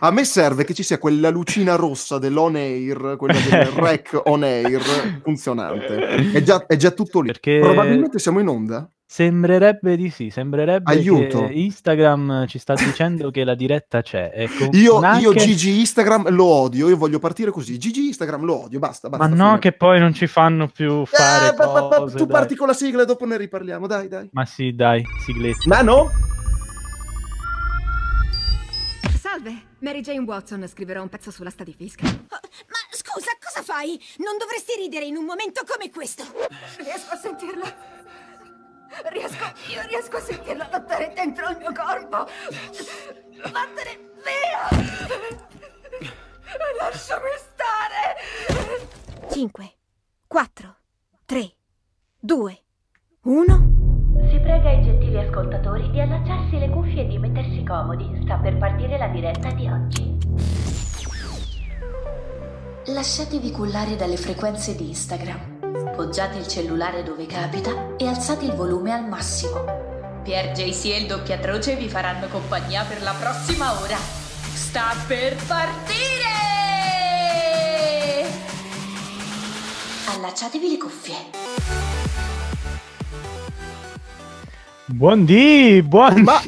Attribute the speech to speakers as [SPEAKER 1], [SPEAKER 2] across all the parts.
[SPEAKER 1] A me serve che ci sia quella lucina rossa dell'on air, quella del rec on air funzionante. È già, è già tutto lì.
[SPEAKER 2] Perché
[SPEAKER 1] Probabilmente siamo in onda.
[SPEAKER 2] sembrerebbe di sì, sembrerebbe
[SPEAKER 1] Aiuto.
[SPEAKER 2] che Instagram ci sta dicendo che la diretta c'è.
[SPEAKER 1] Io,
[SPEAKER 2] con
[SPEAKER 1] io
[SPEAKER 2] anche-
[SPEAKER 1] Gigi Instagram lo odio, io voglio partire così. Gigi Instagram lo odio, basta,
[SPEAKER 2] Ma
[SPEAKER 1] basta.
[SPEAKER 2] no,
[SPEAKER 1] fine.
[SPEAKER 2] che poi non ci fanno più fare
[SPEAKER 1] Eh, pa- pa- pa-
[SPEAKER 2] cose,
[SPEAKER 1] tu
[SPEAKER 2] dai.
[SPEAKER 1] parti con la sigla e dopo ne riparliamo, dai, dai.
[SPEAKER 2] Ma sì, dai, sigletta.
[SPEAKER 1] Nano?
[SPEAKER 3] Salve, Mary Jane Watson scriverà un pezzo sulla sta di Fisk.
[SPEAKER 4] Oh, ma scusa, cosa fai? Non dovresti ridere in un momento come questo.
[SPEAKER 3] Riesco a sentirlo. Riesco, io riesco a sentirlo lottare dentro il mio corpo. Vattene via! Lasciami stare!
[SPEAKER 4] 5, 4, 3, 2, 1.
[SPEAKER 5] Si prega i gentili ascoltatori di allacciarsi le cuffie e di mettersi comodi. Sta per partire la diretta di oggi. Lasciatevi cullare dalle frequenze di Instagram. Poggiate il cellulare dove capita e alzate il volume al massimo. Pier JC e il doppiatroce vi faranno compagnia per la prossima ora. Sta per partire! Allacciatevi le cuffie.
[SPEAKER 2] Buondì, buondì.
[SPEAKER 1] Ma,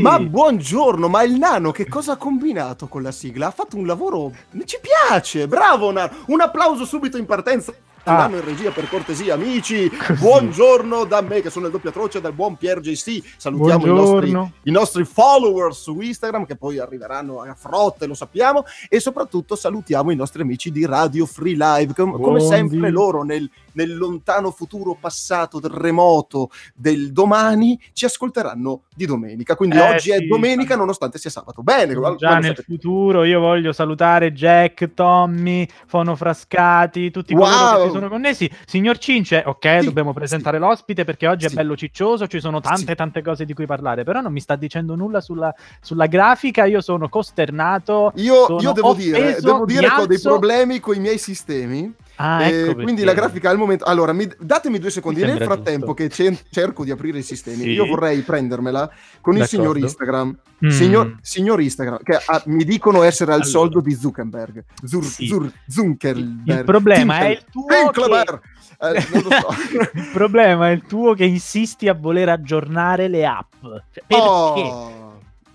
[SPEAKER 1] ma buongiorno, ma il nano che cosa ha combinato con la sigla? Ha fatto un lavoro. Ci piace, bravo nano. Un applauso subito in partenza.
[SPEAKER 2] Ah.
[SPEAKER 1] Nano in regia per cortesia, amici. Buongiorno da me, che sono il doppiatroce dal buon Pier JC. Salutiamo i nostri, i nostri follower su Instagram, che poi arriveranno a frotte, lo sappiamo. E soprattutto salutiamo i nostri amici di Radio Free Live, che, come sempre loro nel, nel lontano futuro passato, del remoto, del domani, ci ascolteranno di domenica. Quindi
[SPEAKER 2] Eh,
[SPEAKER 1] oggi è
[SPEAKER 2] sì.
[SPEAKER 1] domenica, nonostante sia sabato. Bene,
[SPEAKER 2] Già nel
[SPEAKER 1] sapete-
[SPEAKER 2] futuro io voglio salutare Jack, Tommy, Fono Frascati, tutti coloro
[SPEAKER 1] Wow.
[SPEAKER 2] che ci sono connessi. Signor Cince, ok,
[SPEAKER 1] Sì,
[SPEAKER 2] dobbiamo presentare l'ospite perché oggi è
[SPEAKER 1] Sì.
[SPEAKER 2] bello ciccioso, ci sono tante
[SPEAKER 1] Sì.
[SPEAKER 2] tante cose di cui parlare, però non mi sta dicendo nulla sulla, sulla grafica, io sono costernato.
[SPEAKER 1] Io,
[SPEAKER 2] sono
[SPEAKER 1] io devo dire,
[SPEAKER 2] offeso,
[SPEAKER 1] devo
[SPEAKER 2] mi
[SPEAKER 1] dire che ho dei problemi con i miei sistemi.
[SPEAKER 2] Ah,
[SPEAKER 1] eh,
[SPEAKER 2] ecco
[SPEAKER 1] quindi la grafica al momento. Allora, mi- datemi due secondi. Nel frattempo
[SPEAKER 2] giusto.
[SPEAKER 1] che ce- cerco di aprire i sistemi,
[SPEAKER 2] Sì.
[SPEAKER 1] io vorrei prendermela con il
[SPEAKER 2] D'accordo.
[SPEAKER 1] signor Instagram.
[SPEAKER 2] Mm.
[SPEAKER 1] Signor, signor Instagram, che ah, mi dicono essere al
[SPEAKER 2] Allora.
[SPEAKER 1] soldo di Zuckerberg. Zur,
[SPEAKER 2] Sì.
[SPEAKER 1] Zur- Zuckerberg.
[SPEAKER 2] Il problema è il tuo
[SPEAKER 1] Tinkelberg. Eh, non lo so.
[SPEAKER 2] il problema è il tuo che insisti a voler aggiornare le app. Cioè, perché?
[SPEAKER 1] Oh,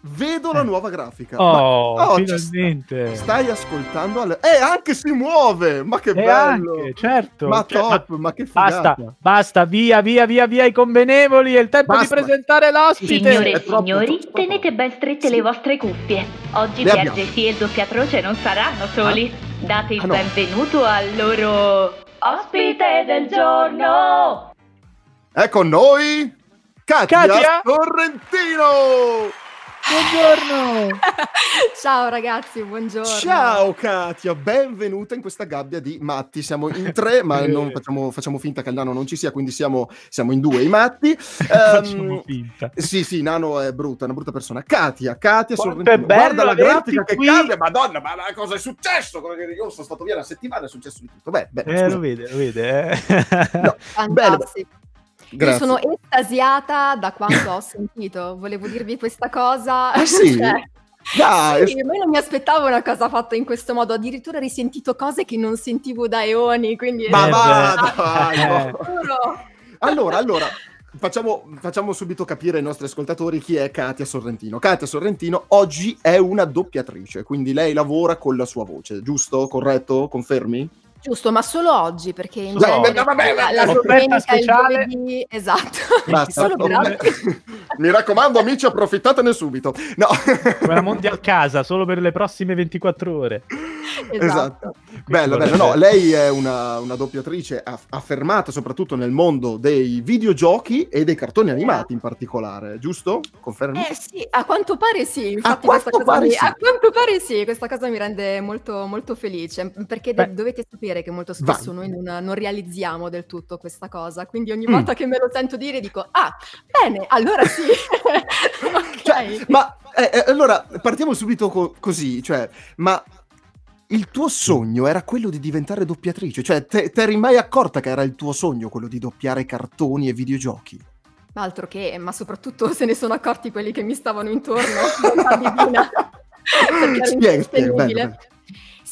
[SPEAKER 1] vedo la
[SPEAKER 2] Eh.
[SPEAKER 1] nuova grafica.
[SPEAKER 2] Oh,
[SPEAKER 1] Ma- sta-
[SPEAKER 2] finalmente.
[SPEAKER 1] Stai ascoltando? alle- Eh, anche si muove! Ma che
[SPEAKER 2] E
[SPEAKER 1] bello!
[SPEAKER 2] anche, certo.
[SPEAKER 1] Ma
[SPEAKER 2] Cioè,
[SPEAKER 1] top, ma, che figata!
[SPEAKER 2] Basta, basta, via, via, via, via i convenevoli. È il tempo
[SPEAKER 1] Basta.
[SPEAKER 2] di presentare l'ospite.
[SPEAKER 5] Signore e signori,
[SPEAKER 1] troppo.
[SPEAKER 5] tenete ben strette
[SPEAKER 1] Sì.
[SPEAKER 5] le vostre cuffie. Oggi. JC e il doppiatroce non saranno soli. Date il
[SPEAKER 1] Ah, no.
[SPEAKER 5] benvenuto al loro ospite del giorno.
[SPEAKER 1] È con noi Katia,
[SPEAKER 2] Katia?
[SPEAKER 1] Sorrentino!
[SPEAKER 2] Buongiorno.
[SPEAKER 3] Ciao ragazzi, buongiorno.
[SPEAKER 1] Ciao Katia, benvenuta in questa gabbia di matti. Siamo in tre, ma non facciamo, facciamo finta che il nano non ci sia, quindi siamo, siamo in due i matti.
[SPEAKER 2] Facciamo
[SPEAKER 1] Ehm,
[SPEAKER 2] finta.
[SPEAKER 1] Sì, sì, Nano è brutta, è una brutta persona. Katia, Katia Sorrentino. Guarda la grafica che
[SPEAKER 2] qui.
[SPEAKER 1] cambia, madonna, ma cosa è successo? Io sono stato via una settimana, è successo di tutto. Beh, beh,
[SPEAKER 2] Eh, lo vede, lo vede. Eh.
[SPEAKER 1] No, bello.
[SPEAKER 3] Fantastico. Io
[SPEAKER 1] Grazie.
[SPEAKER 3] sono estasiata da quanto ho sentito. Volevo dirvi questa cosa.
[SPEAKER 1] Ah, sì?
[SPEAKER 3] Cioè,
[SPEAKER 1] Dai,
[SPEAKER 3] sì, non mi aspettavo una cosa fatta in questo modo. Addirittura ho risentito cose che non sentivo da eoni. Quindi
[SPEAKER 1] Ma va,
[SPEAKER 2] beh.
[SPEAKER 1] dai,
[SPEAKER 2] Eh.
[SPEAKER 1] no.
[SPEAKER 3] Giuro.
[SPEAKER 1] Allora, allora, facciamo, facciamo subito capire ai nostri ascoltatori chi è Katia Sorrentino. Katia Sorrentino oggi è una doppiatrice, quindi lei lavora con la sua voce, giusto? Corretto? Confermi?
[SPEAKER 3] Giusto, ma solo oggi perché in
[SPEAKER 1] Vabbè,
[SPEAKER 3] genere
[SPEAKER 1] vabbè,
[SPEAKER 3] la,
[SPEAKER 1] vabbè,
[SPEAKER 3] la
[SPEAKER 1] vabbè.
[SPEAKER 3] domenica il
[SPEAKER 2] Speciale.
[SPEAKER 3] giovedì, esatto.
[SPEAKER 1] Basta. Mi raccomando, amici, approfittatene subito. No.
[SPEAKER 2] Come la Mondial Casa, solo per le prossime 24 ore.
[SPEAKER 1] Esatto. Bello, bello. No, lei è una, una doppiatrice aff- affermata soprattutto nel mondo dei videogiochi e dei cartoni animati in particolare, giusto? Confermi?
[SPEAKER 3] Eh sì, a quanto pare sì, infatti
[SPEAKER 1] quanto
[SPEAKER 3] questa cosa
[SPEAKER 1] pare
[SPEAKER 3] mi,
[SPEAKER 1] sì.
[SPEAKER 3] a quanto pare sì, questa cosa mi rende molto, molto felice, perché de- dovete sapere che molto spesso
[SPEAKER 1] Vai.
[SPEAKER 3] noi non, non realizziamo del tutto questa cosa, quindi ogni
[SPEAKER 1] Mm.
[SPEAKER 3] volta che me lo sento dire dico, ah, bene, allora sì. ok.
[SPEAKER 1] Cioè, ma eh, eh, allora partiamo subito co- così, cioè, ma il tuo sogno era quello di diventare doppiatrice? Cioè, te eri mai accorta che era il tuo sogno quello di doppiare cartoni e videogiochi?
[SPEAKER 3] Altro che, ma soprattutto se ne sono accorti quelli che mi stavano intorno, bontà divina. Perché era
[SPEAKER 1] spiega, spiega, bello, bello.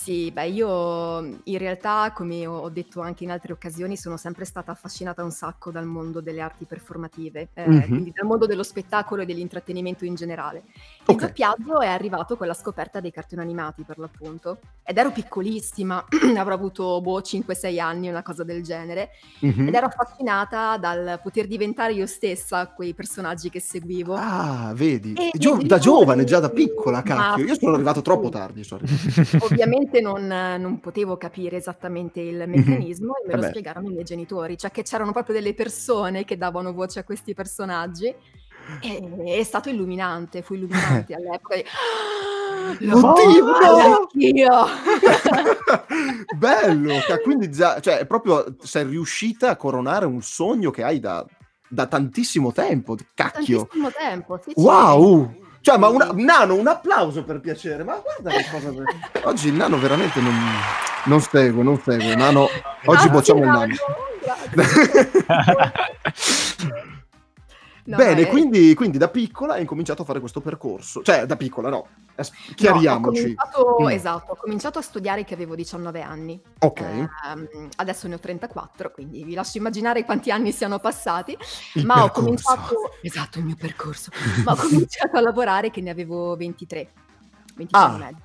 [SPEAKER 3] Sì, beh, io in realtà, come ho detto anche in altre occasioni, sono sempre stata affascinata un sacco dal mondo delle arti performative, eh,
[SPEAKER 1] Mhm.
[SPEAKER 3] quindi dal mondo dello spettacolo e dell'intrattenimento in generale. Il
[SPEAKER 1] Ok.
[SPEAKER 3] doppiaggio è arrivato con la scoperta dei cartoni animati, per l'appunto. Ed ero piccolissima, avrò avuto boh, 5-6 anni, una cosa del genere, ed ero affascinata dal poter diventare io stessa quei personaggi che seguivo.
[SPEAKER 1] Ah, vedi,
[SPEAKER 3] E
[SPEAKER 1] Gio- da giovane, già da piccola,
[SPEAKER 3] Ma
[SPEAKER 1] cacchio. Io sono arrivato
[SPEAKER 3] sì.
[SPEAKER 1] troppo tardi, sorry.
[SPEAKER 3] Ovviamente non, non potevo capire esattamente il meccanismo e me
[SPEAKER 1] Eh
[SPEAKER 3] lo
[SPEAKER 1] beh.
[SPEAKER 3] spiegarono i miei genitori, cioè che c'erano proprio delle persone che davano voce a questi personaggi e è stato illuminante, fu illuminante all'epoca. "Ah, lo
[SPEAKER 1] Oddio,
[SPEAKER 3] voglio fare
[SPEAKER 1] no!"
[SPEAKER 3] anch'io!
[SPEAKER 1] Bello, quindi già, cioè, proprio sei riuscita a coronare un sogno che hai da, da tantissimo tempo, cacchio.
[SPEAKER 3] Tantissimo tempo, sì, sì.
[SPEAKER 1] Cioè, ma una-. Nano, un applauso per piacere, ma guarda che cosa... Oggi il Nano veramente non, non segue, non segue. Nano, oggi bocciamo il Nano.
[SPEAKER 3] No,
[SPEAKER 1] Bene,
[SPEAKER 3] eh,
[SPEAKER 1] quindi, quindi da piccola hai incominciato a fare questo percorso. Cioè, da piccola, no. Es-
[SPEAKER 3] no, ho
[SPEAKER 1] Chiariamoci. Mm.
[SPEAKER 3] esatto, ho cominciato a studiare che avevo 19 anni.
[SPEAKER 1] ok.
[SPEAKER 3] Ehm, adesso ne ho 34, quindi vi lascio immaginare quanti anni siano passati.
[SPEAKER 1] il
[SPEAKER 3] ma ho
[SPEAKER 1] percorso.
[SPEAKER 3] cominciato, esatto, il mio percorso, ma ho cominciato a lavorare che ne avevo 23, 23
[SPEAKER 1] Ah,
[SPEAKER 3] e mezzo.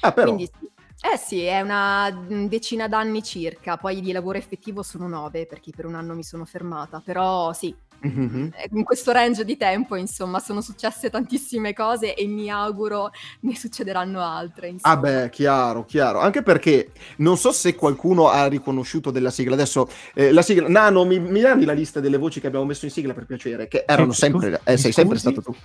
[SPEAKER 1] Ah, però.
[SPEAKER 3] Quindi sì. Eh sì, è una mm, decina d'anni circa, poi di lavoro effettivo sono nove perché per un anno mi sono fermata, però sì,
[SPEAKER 1] Mhm.
[SPEAKER 3] eh, in questo range di tempo insomma sono successe tantissime cose e mi auguro ne succederanno altre. Insomma.
[SPEAKER 1] Ah beh, chiaro, chiaro. Anche perché non so se qualcuno ha riconosciuto della sigla. Adesso eh, la sigla. Nano, mi, mi dai la lista delle voci che abbiamo messo in sigla per piacere? Che erano sempre. eh, sei sempre
[SPEAKER 2] scusi?
[SPEAKER 1] stato tu.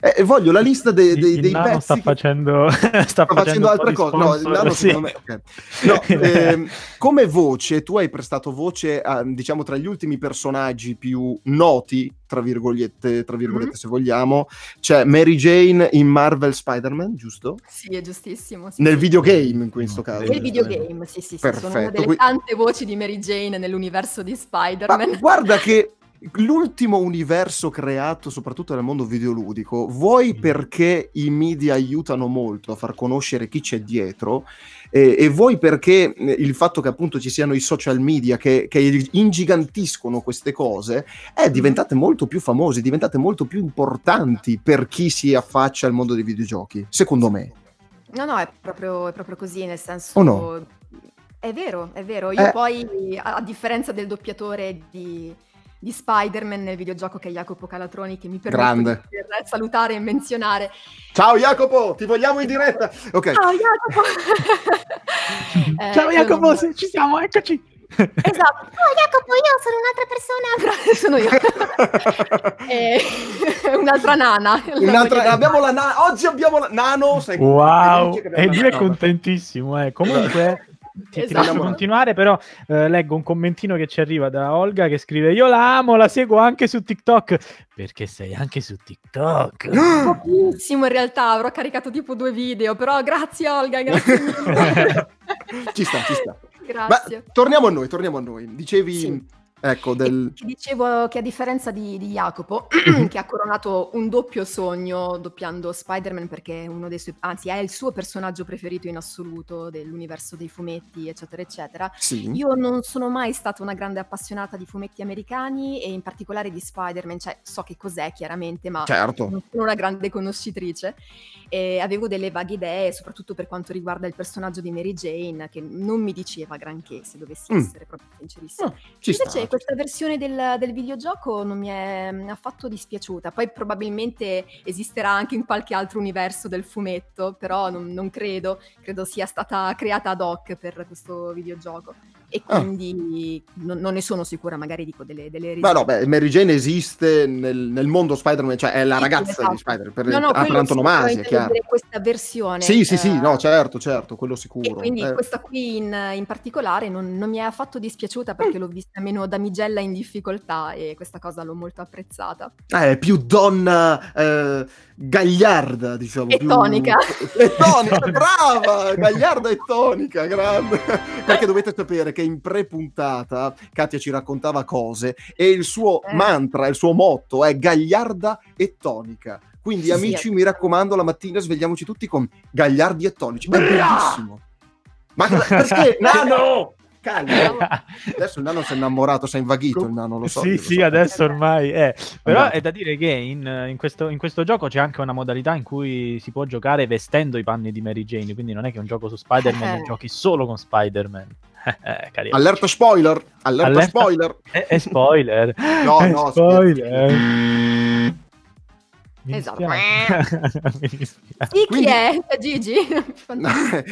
[SPEAKER 1] Eh, voglio la lista dei, dei,
[SPEAKER 2] il
[SPEAKER 1] dei
[SPEAKER 2] nano
[SPEAKER 1] pezzi.
[SPEAKER 2] sta facendo, sta
[SPEAKER 1] sta facendo
[SPEAKER 2] po'
[SPEAKER 1] altre cose. No, il
[SPEAKER 2] sponsor,
[SPEAKER 1] nano
[SPEAKER 2] sì.
[SPEAKER 1] secondo me. ok. No, ehm, come voce, tu hai prestato voce a, diciamo, tra gli ultimi personaggi più noti, tra virgolette, tra virgolette
[SPEAKER 3] Mhm.
[SPEAKER 1] se vogliamo. C'è Mary Jane in Marvel Spider-Man, giusto?
[SPEAKER 3] Sì, è giustissimo. sì,
[SPEAKER 1] Nel
[SPEAKER 3] sì.
[SPEAKER 1] videogame in questo caso.
[SPEAKER 3] Nel videogame, sì, sì, sì, sono una
[SPEAKER 1] Perfetto,
[SPEAKER 3] delle tante voci di Mary Jane nell'universo di
[SPEAKER 1] Ma
[SPEAKER 3] Spider-Man.
[SPEAKER 1] guarda che l'ultimo universo creato soprattutto nel mondo videoludico, vuoi perché i media aiutano molto a far conoscere chi c'è dietro eh, e vuoi perché eh, il fatto che appunto ci siano i social media che, che ingigantiscono queste cose, è diventate molto più famose, diventate molto più importanti per chi si affaccia al mondo dei videogiochi, secondo me.
[SPEAKER 3] No, no, è proprio, è proprio così, nel senso...
[SPEAKER 1] O no?
[SPEAKER 3] È vero, è vero. Io
[SPEAKER 1] Eh.
[SPEAKER 3] poi, a differenza del doppiatore di, di Spider-Man nel videogioco che è Jacopo Calatroni, che mi permetto
[SPEAKER 1] Grande.
[SPEAKER 3] di salutare e menzionare.
[SPEAKER 1] Ciao Jacopo, ti vogliamo in diretta. Ok.
[SPEAKER 3] Ciao Jacopo! Eh,
[SPEAKER 2] Ciao Jacopo,
[SPEAKER 3] non-
[SPEAKER 2] ci siamo, eccoci.
[SPEAKER 3] Esatto. Oh Jacopo, io sono un'altra persona. sono io. Eh, un'altra nana.
[SPEAKER 1] Un'altra- abbiamo la na- oggi abbiamo la nano. Sai,
[SPEAKER 2] Wow, e lui è contentissimo. Eh. Comunque, ti, ti
[SPEAKER 3] Esatto.
[SPEAKER 2] lascio continuare, però eh, leggo un commentino che ci arriva da Olga che scrive: Io la amo, la seguo anche su TikTok. Perché sei anche su TikTok.
[SPEAKER 3] Pochissimo in realtà, avrò caricato tipo due video, però grazie Olga, grazie mille.
[SPEAKER 1] ci sta, ci sta. Ma
[SPEAKER 3] grazie.
[SPEAKER 1] torniamo a noi, torniamo a noi. Dicevi,
[SPEAKER 3] Sì.
[SPEAKER 1] Ecco, del...
[SPEAKER 3] Ti dicevo che a differenza di, di Jacopo, che ha coronato un doppio sogno doppiando Spider-Man perché è uno dei suoi, anzi è il suo personaggio preferito in assoluto dell'universo dei fumetti, eccetera, eccetera.
[SPEAKER 1] Sì.
[SPEAKER 3] Io non sono mai stata una grande appassionata di fumetti americani e in particolare di Spider-Man, cioè so che cos'è chiaramente, ma
[SPEAKER 1] Certo.
[SPEAKER 3] non sono una grande conoscitrice e avevo delle vaghe idee, soprattutto per quanto riguarda il personaggio di Mary Jane, che non mi diceva granché, se dovessi
[SPEAKER 1] Mm.
[SPEAKER 3] essere proprio sincerissima.
[SPEAKER 1] No, ci sta.
[SPEAKER 3] Invece questa versione del, del videogioco non mi è mm, affatto dispiaciuta, poi probabilmente esisterà anche in qualche altro universo del fumetto, però non, non credo, credo sia stata creata ad hoc per questo videogioco e
[SPEAKER 1] Ah.
[SPEAKER 3] quindi non, non ne sono sicura, magari dico delle, delle
[SPEAKER 1] Ma no, beh, Mary Jane esiste nel, nel mondo Spider-Man, cioè è la
[SPEAKER 3] Sì,
[SPEAKER 1] ragazza
[SPEAKER 3] esatto.
[SPEAKER 1] di Spider-Man, per,
[SPEAKER 3] No, no,
[SPEAKER 1] ah, per antonomasia, chiaro.
[SPEAKER 3] questa versione.
[SPEAKER 1] Sì, sì, sì,
[SPEAKER 3] eh,
[SPEAKER 1] no, certo, certo, quello sicuro.
[SPEAKER 3] Quindi
[SPEAKER 1] Eh,
[SPEAKER 3] questa qui in, in particolare non, non mi è affatto dispiaciuta perché l'ho vista meno damigella in difficoltà e questa cosa l'ho molto apprezzata.
[SPEAKER 1] eh, è più donna eh, gagliarda, diciamo.
[SPEAKER 3] E
[SPEAKER 1] più...
[SPEAKER 3] tonica.
[SPEAKER 1] E tonica, brava! Gagliarda e tonica, grande. Perché dovete sapere che in pre-puntata Katia ci raccontava cose e il suo
[SPEAKER 3] Eh.
[SPEAKER 1] mantra, il suo motto è gagliarda e tonica. Quindi,
[SPEAKER 3] Sì,
[SPEAKER 1] amici,
[SPEAKER 3] sì.
[SPEAKER 1] mi raccomando, la mattina svegliamoci tutti con gagliardi e tonici. È bellissimo. Ma perché? Nano! Calma. Adesso il nano si è innamorato, si è invaghito il nano, lo so.
[SPEAKER 2] sì,
[SPEAKER 1] lo
[SPEAKER 2] sì,
[SPEAKER 1] so.
[SPEAKER 2] adesso ormai è. Però
[SPEAKER 1] Andate.
[SPEAKER 2] è da dire che in, in questo, in questo gioco c'è anche una modalità in cui si può giocare vestendo i panni di Mary Jane, quindi non è che è un gioco su Spider-Man,
[SPEAKER 3] Eh.
[SPEAKER 2] giochi solo con Spider-Man. Eh.
[SPEAKER 1] Allerta spoiler! Allerta,
[SPEAKER 2] Allerta-
[SPEAKER 1] spoiler!
[SPEAKER 2] È, è spoiler.
[SPEAKER 1] No,
[SPEAKER 2] È
[SPEAKER 1] no,
[SPEAKER 2] spoiler. Mi
[SPEAKER 3] Esatto.
[SPEAKER 2] Mi
[SPEAKER 1] Quindi-
[SPEAKER 3] chi è? Gigi?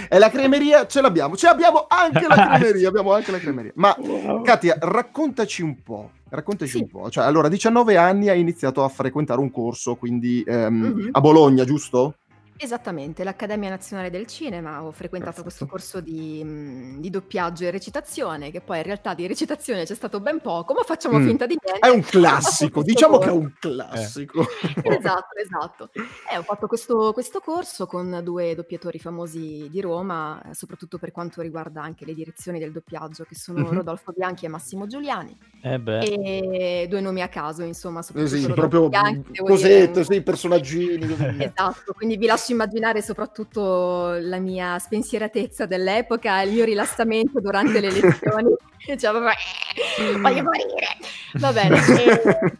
[SPEAKER 1] e la cremeria ce l'abbiamo, ce l'abbiamo anche la cremeria, abbiamo anche la cremeria. Ma Katia, raccontaci un po', raccontaci
[SPEAKER 3] Sì.
[SPEAKER 1] un po'. Cioè, allora, a 19 anni hai iniziato a frequentare un corso, quindi ehm,
[SPEAKER 3] Mhm.
[SPEAKER 1] a Bologna, giusto?
[SPEAKER 3] Esattamente, l'Accademia Nazionale del Cinema, ho frequentato
[SPEAKER 1] Perfetto.
[SPEAKER 3] questo corso di, mh, di doppiaggio e recitazione, che poi in realtà di recitazione c'è stato ben poco, ma facciamo
[SPEAKER 1] Mm.
[SPEAKER 3] finta di niente.
[SPEAKER 1] È un classico, diciamo che è un classico.
[SPEAKER 3] Esatto, esatto. Eh, ho fatto questo, questo corso con due doppiatori famosi di Roma, eh, soprattutto per quanto riguarda anche le direzioni del doppiaggio, che sono
[SPEAKER 1] Mhm.
[SPEAKER 3] Rodolfo Bianchi e Massimo Giuliani,
[SPEAKER 2] Eh beh.
[SPEAKER 3] e due nomi a caso, insomma,
[SPEAKER 1] Eh
[SPEAKER 3] soprattutto
[SPEAKER 1] sì,
[SPEAKER 3] Rodolfo
[SPEAKER 1] proprio
[SPEAKER 3] Bianchi, devo dire,
[SPEAKER 1] cosette, sì, personaggini. così.
[SPEAKER 3] Esatto, quindi vi lascio immaginare soprattutto la mia spensieratezza dell'epoca, il mio rilassamento durante le lezioni. Cioè, proprio, "Eh, voglio morire. Va bene. e,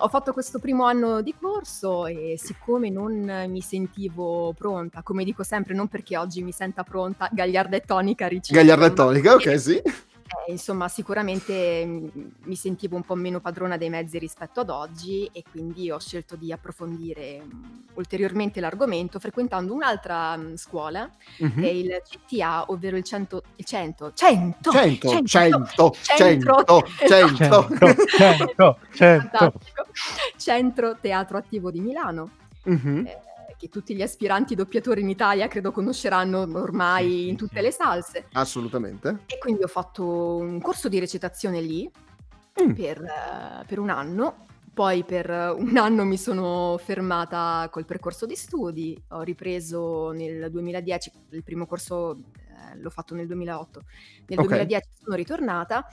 [SPEAKER 3] ho fatto questo primo anno di corso e siccome non mi sentivo pronta, come dico sempre, non perché oggi mi senta pronta, gagliarda e tonica riciclo.
[SPEAKER 1] Gagliarda e tonica, ok, sì.
[SPEAKER 3] Eh, insomma, sicuramente mm, mi sentivo un po' meno padrona dei mezzi rispetto ad oggi e quindi ho scelto di approfondire mm, ulteriormente l'argomento frequentando un'altra mm, scuola
[SPEAKER 1] Mhm.
[SPEAKER 3] che è il CTA, ovvero il 100 il 100 100
[SPEAKER 1] 100, 100, 100,
[SPEAKER 3] Centro.
[SPEAKER 1] 100.
[SPEAKER 2] Cento, cento, cento.
[SPEAKER 3] Fantastico. Centro Teatro Attivo di Milano
[SPEAKER 1] Mhm.
[SPEAKER 3] eh, che tutti gli aspiranti doppiatori in Italia credo conosceranno ormai in tutte le salse
[SPEAKER 1] Assolutamente.
[SPEAKER 3] E quindi ho fatto un corso di recitazione lì
[SPEAKER 1] Mm.
[SPEAKER 3] per, per un anno. Poi per un anno mi sono fermata col percorso di studi, ho ripreso nel 2010, il primo corso eh, l'ho fatto nel 2008, nel
[SPEAKER 1] Ok.
[SPEAKER 3] 2010 sono ritornata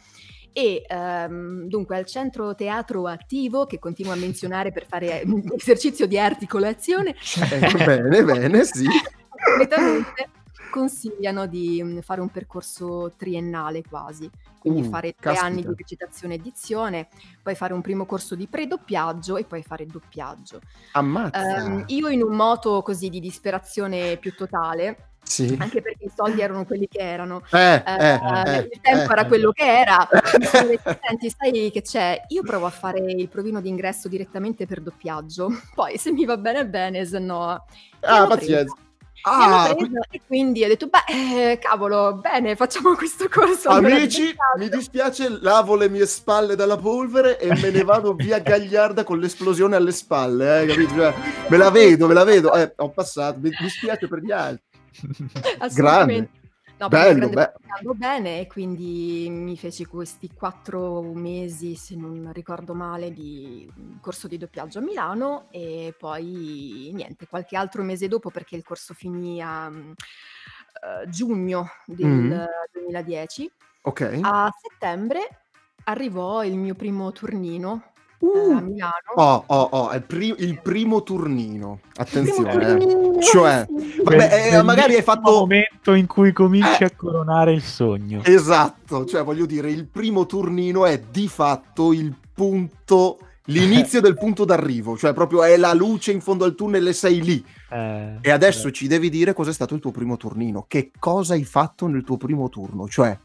[SPEAKER 3] e ehm, dunque al centro teatro attivo, che continuo a menzionare per fare un esercizio di articolazione,
[SPEAKER 1] Eh, bene, bene, sì.
[SPEAKER 3] completamente consigliano di mm, fare un percorso triennale quasi, quindi
[SPEAKER 1] Uh,
[SPEAKER 3] fare tre
[SPEAKER 1] caspita.
[SPEAKER 3] anni di recitazione e edizione, poi fare un primo corso di pre-doppiaggio e poi fare doppiaggio.
[SPEAKER 1] Ammazza.
[SPEAKER 3] Ehm, io in un moto così di disperazione più totale,
[SPEAKER 1] sì.
[SPEAKER 3] anche perché i soldi erano quelli che erano,
[SPEAKER 1] Eh,
[SPEAKER 3] eh,
[SPEAKER 1] eh,
[SPEAKER 3] il tempo
[SPEAKER 1] eh.
[SPEAKER 3] era quello che era. Mi sono detta, Senti, sai che c'è? Io provo a fare il provino d'ingresso direttamente per doppiaggio. Poi se mi va bene, bene, se no.
[SPEAKER 1] Ah, pazienza. Ah,
[SPEAKER 3] e quindi ho detto, beh, eh, cavolo, bene, facciamo questo corso.
[SPEAKER 1] Amici,
[SPEAKER 3] doppiaggio."
[SPEAKER 1] mi dispiace, lavo le mie spalle dalla polvere e me ne vado via Gagliarda con l'esplosione alle spalle, eh, capito? Cioè, me la vedo, me la vedo. Eh, ho passato, mi dispiace per gli altri.
[SPEAKER 3] Assolutamente. No, perché
[SPEAKER 1] Bello,
[SPEAKER 3] grande andavo bene e quindi mi feci questi quattro mesi, se non ricordo male, di corso di doppiaggio a Milano e poi niente, qualche altro mese dopo perché il corso finì a eh, giugno del
[SPEAKER 1] Mm.
[SPEAKER 3] 2010.
[SPEAKER 1] Ok.
[SPEAKER 3] A settembre arrivò il mio primo turnino
[SPEAKER 1] Uh.
[SPEAKER 3] a Milano.
[SPEAKER 1] Oh, oh, oh, è il, pri- il primo turnino. Attenzione.
[SPEAKER 3] Primo
[SPEAKER 1] eh.
[SPEAKER 3] turnino,
[SPEAKER 1] Cioè,
[SPEAKER 3] sì.
[SPEAKER 1] Vabbè, eh, magari hai fatto-
[SPEAKER 2] momento in cui cominci
[SPEAKER 1] Eh.
[SPEAKER 2] a coronare il sogno.
[SPEAKER 1] Esatto, cioè voglio dire, il primo turnino è di fatto il punto, l'inizio del punto d'arrivo, cioè proprio è la luce in fondo al tunnel e sei lì.
[SPEAKER 2] Eh,
[SPEAKER 1] E adesso
[SPEAKER 2] eh.
[SPEAKER 1] ci devi dire cos'è stato il tuo primo turnino, che cosa hai fatto nel tuo primo turno, cioè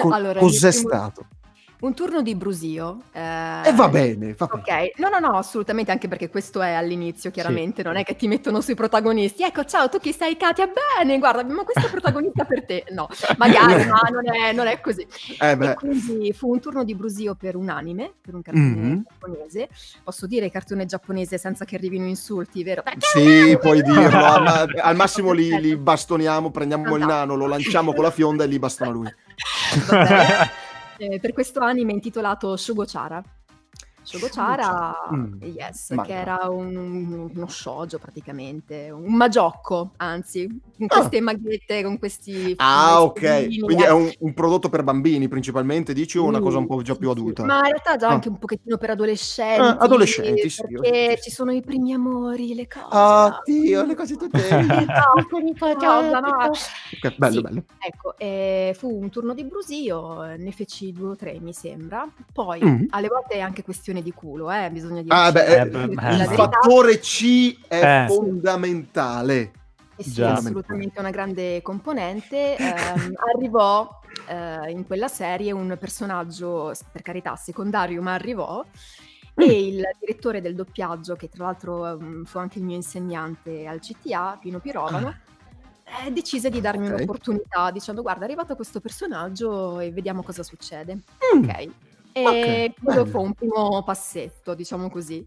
[SPEAKER 1] co-
[SPEAKER 3] Allora, il
[SPEAKER 1] cos'è
[SPEAKER 3] primo-
[SPEAKER 1] stato?
[SPEAKER 3] Un turno di brusio. eh,
[SPEAKER 1] E va bene, va bene.
[SPEAKER 3] Ok, no, no, no, assolutamente, anche perché questo è all'inizio, chiaramente, non è che ti mettono sui protagonisti. Ecco, ciao, tu chi sei, Katia? Bene, guarda, abbiamo questa protagonista per te. No, magari, ma non è, non è così.
[SPEAKER 1] Eh
[SPEAKER 3] E quindi fu un turno di brusio per un anime, per un cartone
[SPEAKER 1] Mhm.
[SPEAKER 3] giapponese. Posso dire cartone giapponese senza che arrivino insulti, vero? Perché
[SPEAKER 1] sì, puoi dirlo, al, al massimo li, li bastoniamo, prendiamo il nano, lo lanciamo con la fionda e li bastona lui.
[SPEAKER 3] Va bene. Eh, per questo anime intitolato Shugochara. Shogociara,
[SPEAKER 1] Mm.
[SPEAKER 3] yes,
[SPEAKER 1] Ma-
[SPEAKER 3] che era un- uno shoujo praticamente, un magiocco, anzi, con
[SPEAKER 1] Ah.
[SPEAKER 3] queste magliette, con questi...
[SPEAKER 1] Ah, ok. Quindi
[SPEAKER 3] eh.
[SPEAKER 1] è un, un prodotto per bambini principalmente, dici, o una
[SPEAKER 3] Sì,
[SPEAKER 1] cosa un po' già più adulta?
[SPEAKER 3] Ma in realtà già
[SPEAKER 1] Ah.
[SPEAKER 3] anche un pochettino per adolescenti.
[SPEAKER 1] Ah, adolescenti, sì,
[SPEAKER 3] Perché ci sono i primi amori, le cose.
[SPEAKER 1] Ah, Dio, le cose tutte...
[SPEAKER 3] Cosa, no?
[SPEAKER 1] Ok, bello,
[SPEAKER 3] Sì.
[SPEAKER 1] bello.
[SPEAKER 3] Ecco, eh, fu un turno di brusio, eh, ne feci due o tre mi sembra. Poi
[SPEAKER 1] Mm.
[SPEAKER 3] alle volte è anche questione di culo, eh, bisogna dire
[SPEAKER 1] Ah, beh,
[SPEAKER 2] Eh,
[SPEAKER 1] eh,
[SPEAKER 2] beh,
[SPEAKER 1] il
[SPEAKER 2] eh,
[SPEAKER 1] fattore C è
[SPEAKER 2] Eh.
[SPEAKER 1] fondamentale.
[SPEAKER 3] Eh sì,
[SPEAKER 2] Già.
[SPEAKER 3] assolutamente una grande componente. Ehm, arrivò eh, in quella serie un personaggio, per carità, secondario, ma arrivò.
[SPEAKER 1] Mm.
[SPEAKER 3] E il direttore del doppiaggio, che tra l'altro ehm, fu anche il mio insegnante al CTA, Pino Pirovano, eh, decise di darmi
[SPEAKER 1] Ok.
[SPEAKER 3] un'opportunità dicendo guarda è arrivato questo personaggio e vediamo cosa succede.
[SPEAKER 1] Mm.
[SPEAKER 3] Ok. E
[SPEAKER 1] Ok,
[SPEAKER 3] quello
[SPEAKER 1] bello.
[SPEAKER 3] fu un primo passetto, diciamo così.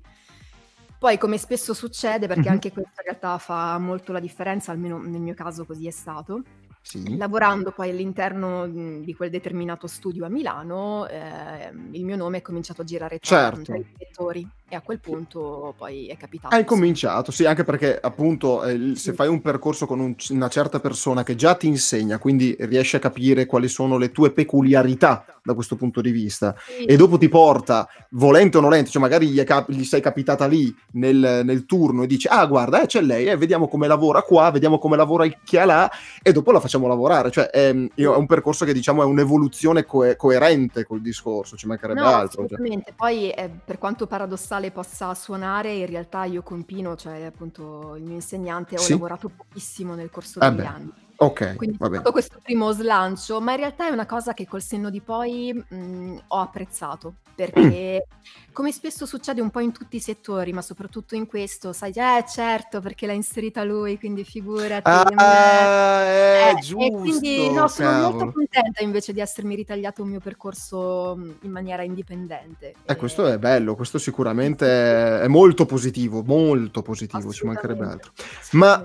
[SPEAKER 3] Poi, come spesso succede, perché anche questo in realtà fa molto la differenza, almeno nel mio caso così è stato,
[SPEAKER 1] Sì.
[SPEAKER 3] lavorando poi all'interno mh, di quel determinato studio a Milano, ehm, il mio nome è cominciato a girare tra,
[SPEAKER 1] Certo.
[SPEAKER 3] i direttori e a quel punto poi è capitato.
[SPEAKER 1] Hai
[SPEAKER 3] insomma.
[SPEAKER 1] cominciato, sì, anche perché appunto eh, se
[SPEAKER 3] Sì.
[SPEAKER 1] fai un percorso con un- una certa persona che già ti insegna, quindi riesci a capire quali sono le tue peculiarità da questo punto di vista,
[SPEAKER 3] Sì.
[SPEAKER 1] e dopo ti porta, volente o nolente, cioè magari gli, cap- gli sei capitata lì nel, nel turno e dici, ah guarda, eh, c'è lei, eh, vediamo come lavora qua, vediamo come lavora il chi ha là, e dopo la facciamo lavorare, cioè è, è un percorso che diciamo è un'evoluzione coe- coerente col discorso, ci mancherebbe
[SPEAKER 3] No,
[SPEAKER 1] altro. cioè.
[SPEAKER 3] assolutamente. Poi, eh, per quanto paradossale possa suonare, in realtà io con Pino, cioè appunto il mio insegnante, ho
[SPEAKER 1] Sì.
[SPEAKER 3] lavorato pochissimo nel corso
[SPEAKER 1] Ah
[SPEAKER 3] degli
[SPEAKER 1] beh,
[SPEAKER 3] anni.
[SPEAKER 1] Ok,
[SPEAKER 3] Quindi
[SPEAKER 1] va bene.
[SPEAKER 3] questo primo slancio, ma in realtà è una cosa che col senno di poi mh, ho apprezzato, perché come spesso succede un po' in tutti i settori, ma soprattutto in questo, sai, eh certo, perché l'ha inserita lui, quindi figurati.
[SPEAKER 1] Ah, è
[SPEAKER 3] Eh,
[SPEAKER 1] giusto.
[SPEAKER 3] e quindi no, sono molto
[SPEAKER 1] cavolo.
[SPEAKER 3] contenta invece di essermi ritagliato un mio percorso mh, in maniera indipendente.
[SPEAKER 1] Eh, questo è bello, questo sicuramente è, molto positivo, molto positivo, ci mancherebbe altro. Ma.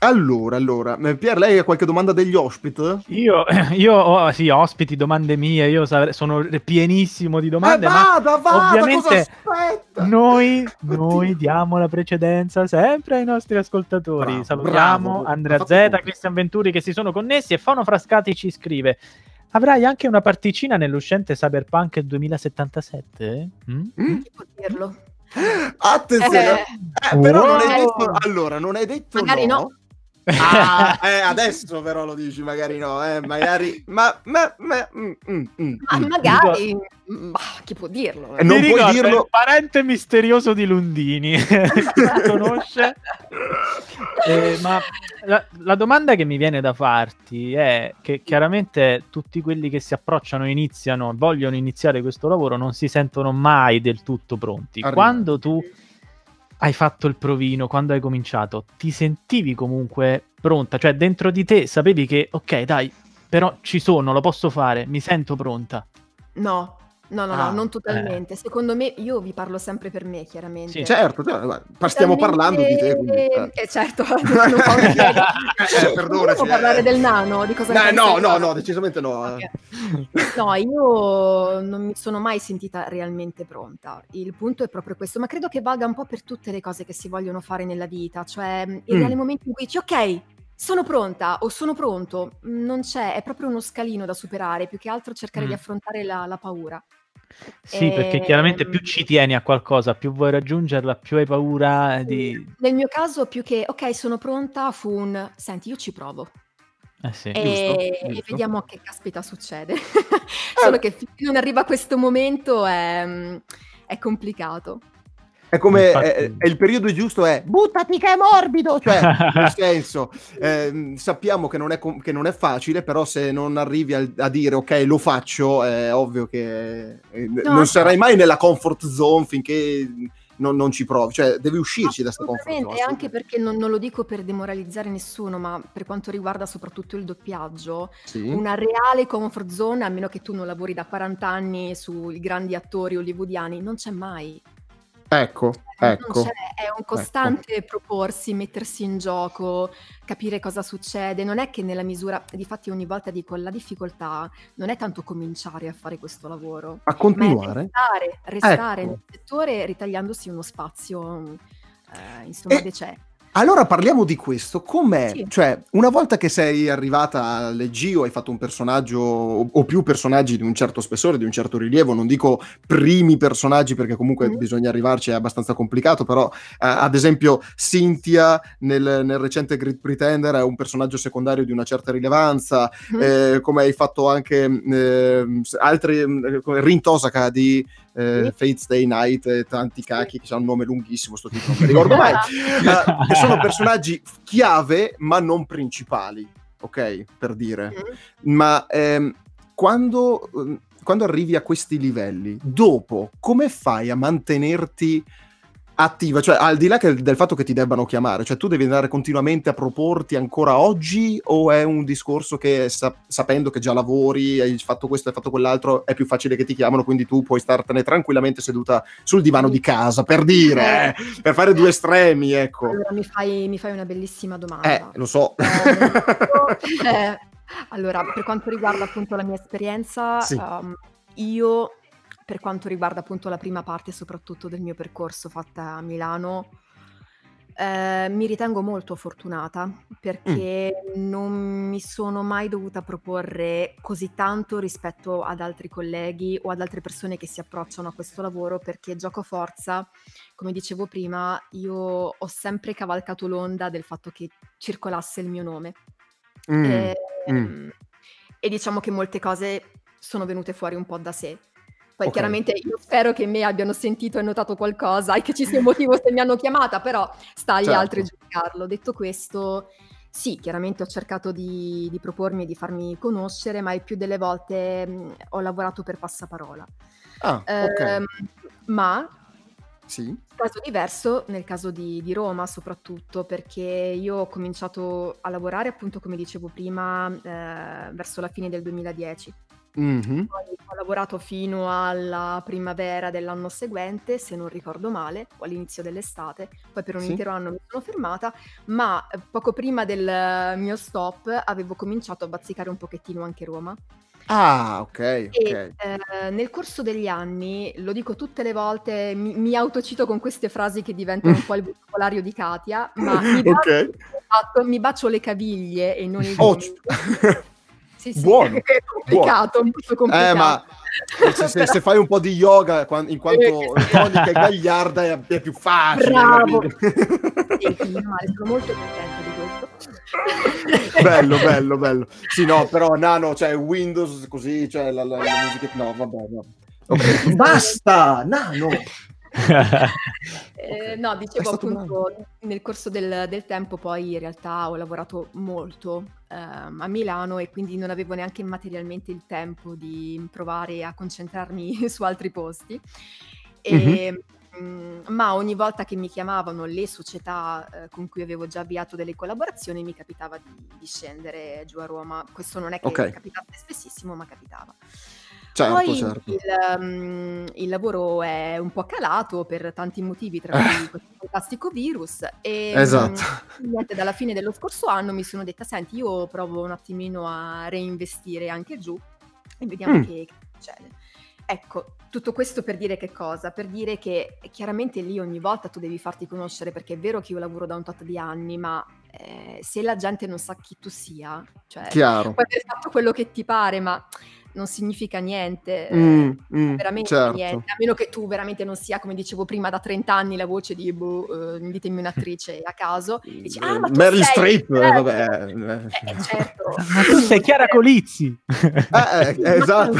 [SPEAKER 1] Allora, allora, eh, Pier, lei ha qualche domanda degli ospiti?
[SPEAKER 2] Io, io ho, sì, ospiti, domande mie, io sono pienissimo di domande,
[SPEAKER 1] eh,
[SPEAKER 2] ma
[SPEAKER 1] vada, vada,
[SPEAKER 2] ovviamente noi, noi diamo la precedenza sempre ai nostri ascoltatori.
[SPEAKER 1] Bravo,
[SPEAKER 2] Salutiamo
[SPEAKER 1] bravo,
[SPEAKER 2] Andrea
[SPEAKER 1] ha fatto
[SPEAKER 2] Z,
[SPEAKER 1] tutto.
[SPEAKER 2] Cristian Venturi che si sono connessi e Fano Frascati ci scrive Avrai anche una particina nell'uscente Cyberpunk 2077? Mm?
[SPEAKER 1] Mm? Attenzione,
[SPEAKER 3] Eh,
[SPEAKER 1] eh, però non
[SPEAKER 2] Wow.
[SPEAKER 1] è detto, allora, non è detto
[SPEAKER 3] Magari
[SPEAKER 1] no.
[SPEAKER 3] no.
[SPEAKER 1] Ah, eh, adesso però lo dici, magari no, eh, magari, ma, ma, ma, mm, mm, mm,
[SPEAKER 3] Ma
[SPEAKER 1] mm.
[SPEAKER 3] magari, ma chi può dirlo?
[SPEAKER 1] Eh, non
[SPEAKER 2] Mi
[SPEAKER 1] puoi dirlo-
[SPEAKER 2] il parente misterioso di Lundini conosce Eh, ma la, la domanda che mi viene da farti è che chiaramente tutti quelli che si approcciano iniziano vogliono iniziare questo lavoro non si sentono mai del tutto pronti
[SPEAKER 1] Arrivati.
[SPEAKER 2] quando tu hai fatto il provino quando hai cominciato? Ti sentivi comunque pronta? Cioè dentro di te sapevi che ok dai però ci sono lo posso fare mi sento pronta.
[SPEAKER 3] No, no, no,
[SPEAKER 1] Ah,
[SPEAKER 3] no, non totalmente. Secondo me, io vi parlo sempre per me, chiaramente.
[SPEAKER 2] Sì.
[SPEAKER 1] Certo, cioè, guarda, stiamo parlando di te, quindi... eh.
[SPEAKER 3] Eh, certo, non fa.
[SPEAKER 1] Eh, perdonaci,
[SPEAKER 3] Volevo parlare
[SPEAKER 1] eh.
[SPEAKER 3] del nano, di cosa ne
[SPEAKER 1] No,
[SPEAKER 3] pensi
[SPEAKER 1] no,
[SPEAKER 3] del
[SPEAKER 1] no,
[SPEAKER 3] nano?
[SPEAKER 1] no, decisamente no. eh.
[SPEAKER 3] Ok. No, io non mi sono mai sentita realmente pronta. Il punto è proprio questo, ma credo che valga un po' per tutte le cose che si vogliono fare nella vita, cioè il
[SPEAKER 1] Mm.
[SPEAKER 3] reale momento in cui dici ok, sono pronta o sono pronto, non c'è, è proprio uno scalino da superare, più che altro cercare
[SPEAKER 2] Mm.
[SPEAKER 3] di affrontare la, la paura.
[SPEAKER 2] Sì, perché chiaramente più
[SPEAKER 3] Ehm,
[SPEAKER 2] ci tieni a qualcosa, più vuoi raggiungerla, più hai paura di...
[SPEAKER 3] Nel mio caso, più che ok, sono pronta, fu un senti, io ci provo.
[SPEAKER 2] Eh sì.
[SPEAKER 3] E,
[SPEAKER 1] giusto,
[SPEAKER 3] e
[SPEAKER 1] giusto.
[SPEAKER 3] vediamo che caspita succede. Solo che finché non arriva questo momento è, è complicato.
[SPEAKER 1] È come
[SPEAKER 2] Infatti-
[SPEAKER 1] è, è il periodo giusto è buttati che è morbido, cioè nel senso ehm, sappiamo che non, è, com- che non è facile, però se non arrivi al- a, dire ok lo faccio, è ovvio che eh, non sarai mai nella comfort zone finché non, non ci provi, cioè devi uscirci da questa comfort zone.
[SPEAKER 3] Assolutamente, e anche perché non, non lo dico per demoralizzare nessuno, ma per quanto riguarda soprattutto il doppiaggio,
[SPEAKER 1] Sì.
[SPEAKER 3] una reale comfort zone, a meno che tu non lavori da 40 anni sui grandi attori hollywoodiani, non c'è mai.
[SPEAKER 1] Ecco, ecco.
[SPEAKER 3] c'è, è un costante proporsi, mettersi in gioco, capire cosa succede. Non è che nella misura, difatti ogni volta dico, la difficoltà non è tanto cominciare a fare questo lavoro,
[SPEAKER 1] A continuare?
[SPEAKER 3] restare, restare
[SPEAKER 1] Ecco.
[SPEAKER 3] nel settore ritagliandosi uno spazio, eh, insomma,
[SPEAKER 1] E-
[SPEAKER 3] decente.
[SPEAKER 1] Allora parliamo di questo. Com'è?
[SPEAKER 3] Sì.
[SPEAKER 1] Cioè, una volta che sei arrivata alle Gio, hai fatto un personaggio o più personaggi di un certo spessore, di un certo rilievo, non dico primi personaggi perché comunque
[SPEAKER 3] Mhm.
[SPEAKER 1] bisogna arrivarci, è abbastanza complicato, però eh, ad esempio Cynthia nel, nel recente Great Pretender è un personaggio secondario di una certa rilevanza,
[SPEAKER 3] Mhm.
[SPEAKER 1] eh, come hai fatto anche ehm, s- altri, eh, come Rin Tosaka di eh,
[SPEAKER 3] Sì.
[SPEAKER 1] Fate Stay Night e tanti cacchi che ha un nome lunghissimo sto titolo, non mi ricordo mai Eh, che sono personaggi chiave ma non principali, ok? Per dire.
[SPEAKER 3] Mhm.
[SPEAKER 1] Ma ehm, quando, quando arrivi a questi livelli, dopo, come fai a mantenerti attiva? Cioè, al di là del fatto che ti debbano chiamare, cioè tu devi andare continuamente a proporti ancora oggi o è un discorso che sa- sapendo che già lavori, hai fatto questo, hai fatto quell'altro, è più facile che ti chiamano, quindi tu puoi startene tranquillamente seduta sul divano di casa, per dire, eh, per fare due estremi, ecco.
[SPEAKER 3] Allora, mi fai, mi fai una bellissima domanda.
[SPEAKER 1] Eh, lo so.
[SPEAKER 3] Eh, eh, allora, per quanto riguarda appunto la mia esperienza,
[SPEAKER 1] Sì.
[SPEAKER 3] ehm, io, per quanto riguarda appunto la prima parte soprattutto del mio percorso fatta a Milano, eh, mi ritengo molto fortunata perché non mi sono mai dovuta proporre così tanto rispetto ad altri colleghi o ad altre persone che si approcciano a questo lavoro perché gioco forza, come dicevo prima, io ho sempre cavalcato l'onda del fatto che circolasse il mio nome.
[SPEAKER 1] Mm,
[SPEAKER 3] Ehm,
[SPEAKER 1] mm.
[SPEAKER 3] E diciamo che molte cose sono venute fuori un po' da sé. Poi
[SPEAKER 1] Ok.
[SPEAKER 3] chiaramente io spero che me abbiano sentito e notato qualcosa e che ci sia un motivo se mi hanno chiamata, però sta agli
[SPEAKER 1] Certo.
[SPEAKER 3] altri giudicarlo. Detto questo, sì, chiaramente ho cercato di, di propormi e di farmi conoscere, ma il più delle volte mh, ho lavorato per passaparola.
[SPEAKER 1] Ah, ok.
[SPEAKER 3] Ehm, ma
[SPEAKER 1] Sì.
[SPEAKER 3] Caso diverso nel caso di, di Roma soprattutto perché io ho cominciato a lavorare appunto come dicevo prima eh, verso la fine del 2010.
[SPEAKER 1] Mhm.
[SPEAKER 3] Poi ho lavorato fino alla primavera dell'anno seguente, se non ricordo male, o all'inizio dell'estate. Poi per un
[SPEAKER 1] Sì.
[SPEAKER 3] intero anno mi sono fermata, ma eh, poco prima del mio stop avevo cominciato a bazzicare un pochettino anche Roma.
[SPEAKER 1] Ah, ok,
[SPEAKER 3] E eh, nel corso degli anni, lo dico tutte le volte, mi, mi autocito con queste frasi che diventano un po' il vocabolario di Katia, ma mi bacio,
[SPEAKER 1] Ok.
[SPEAKER 3] esatto, mi bacio le caviglie e non i
[SPEAKER 1] Oh.
[SPEAKER 3] Sì, sì,
[SPEAKER 1] buono,
[SPEAKER 3] è complicato, molto complicato.
[SPEAKER 1] Eh, ma se, se- se fai un po' di yoga, in quanto tonica e gagliarda, è, è più facile.
[SPEAKER 3] Bravo. Sì, sono molto contenta di questo.
[SPEAKER 1] bello, bello, bello. Sì, no, però Nano, cioè Windows così, cioè la, la, la musica... No, vabbè, no. Ok, Basta, Nano!
[SPEAKER 3] Eh, no, dicevo appunto nel corso del, del tempo poi in realtà ho lavorato molto ehm, a Milano e quindi non avevo neanche materialmente il tempo di provare a concentrarmi su altri posti. E, mm, ma ogni volta che mi chiamavano le società eh, con cui avevo già avviato delle collaborazioni mi capitava di, di scendere giù a Roma. Questo non è che
[SPEAKER 1] Ok.
[SPEAKER 3] capitasse spessissimo, ma capitava.
[SPEAKER 1] Certo,
[SPEAKER 3] Poi
[SPEAKER 1] certo.
[SPEAKER 3] il, mm, il lavoro è un po' calato per tanti motivi, tra cui questo fantastico virus. E
[SPEAKER 1] Esatto.
[SPEAKER 3] mm, niente, dalla fine dello scorso anno mi sono detta: Senti, io provo un attimino a reinvestire anche giù e vediamo
[SPEAKER 1] Mm.
[SPEAKER 3] che, che succede. Ecco, tutto questo per dire che cosa? Per dire che chiaramente lì ogni volta tu devi farti conoscere perché è vero che io lavoro da un tot di anni, ma eh, se la gente non sa chi tu sia, cioè
[SPEAKER 1] Chiaro.
[SPEAKER 3] puoi aver fatto quello che ti pare, ma non significa niente. eh,
[SPEAKER 1] Mm, mm,
[SPEAKER 3] veramente
[SPEAKER 1] certo.
[SPEAKER 3] niente, a meno che tu veramente non sia, come dicevo prima, da 30 anni la voce di boh, eh, ditemi un'attrice a caso, e dici, ah, ma
[SPEAKER 1] Meryl
[SPEAKER 3] sei...
[SPEAKER 1] Streep, eh,
[SPEAKER 3] eh,
[SPEAKER 1] vabbè.
[SPEAKER 3] eh, eh, certo.
[SPEAKER 2] Ma tu sei Chiara Colizzi.
[SPEAKER 1] Eh, eh,
[SPEAKER 3] Ma
[SPEAKER 1] esatto.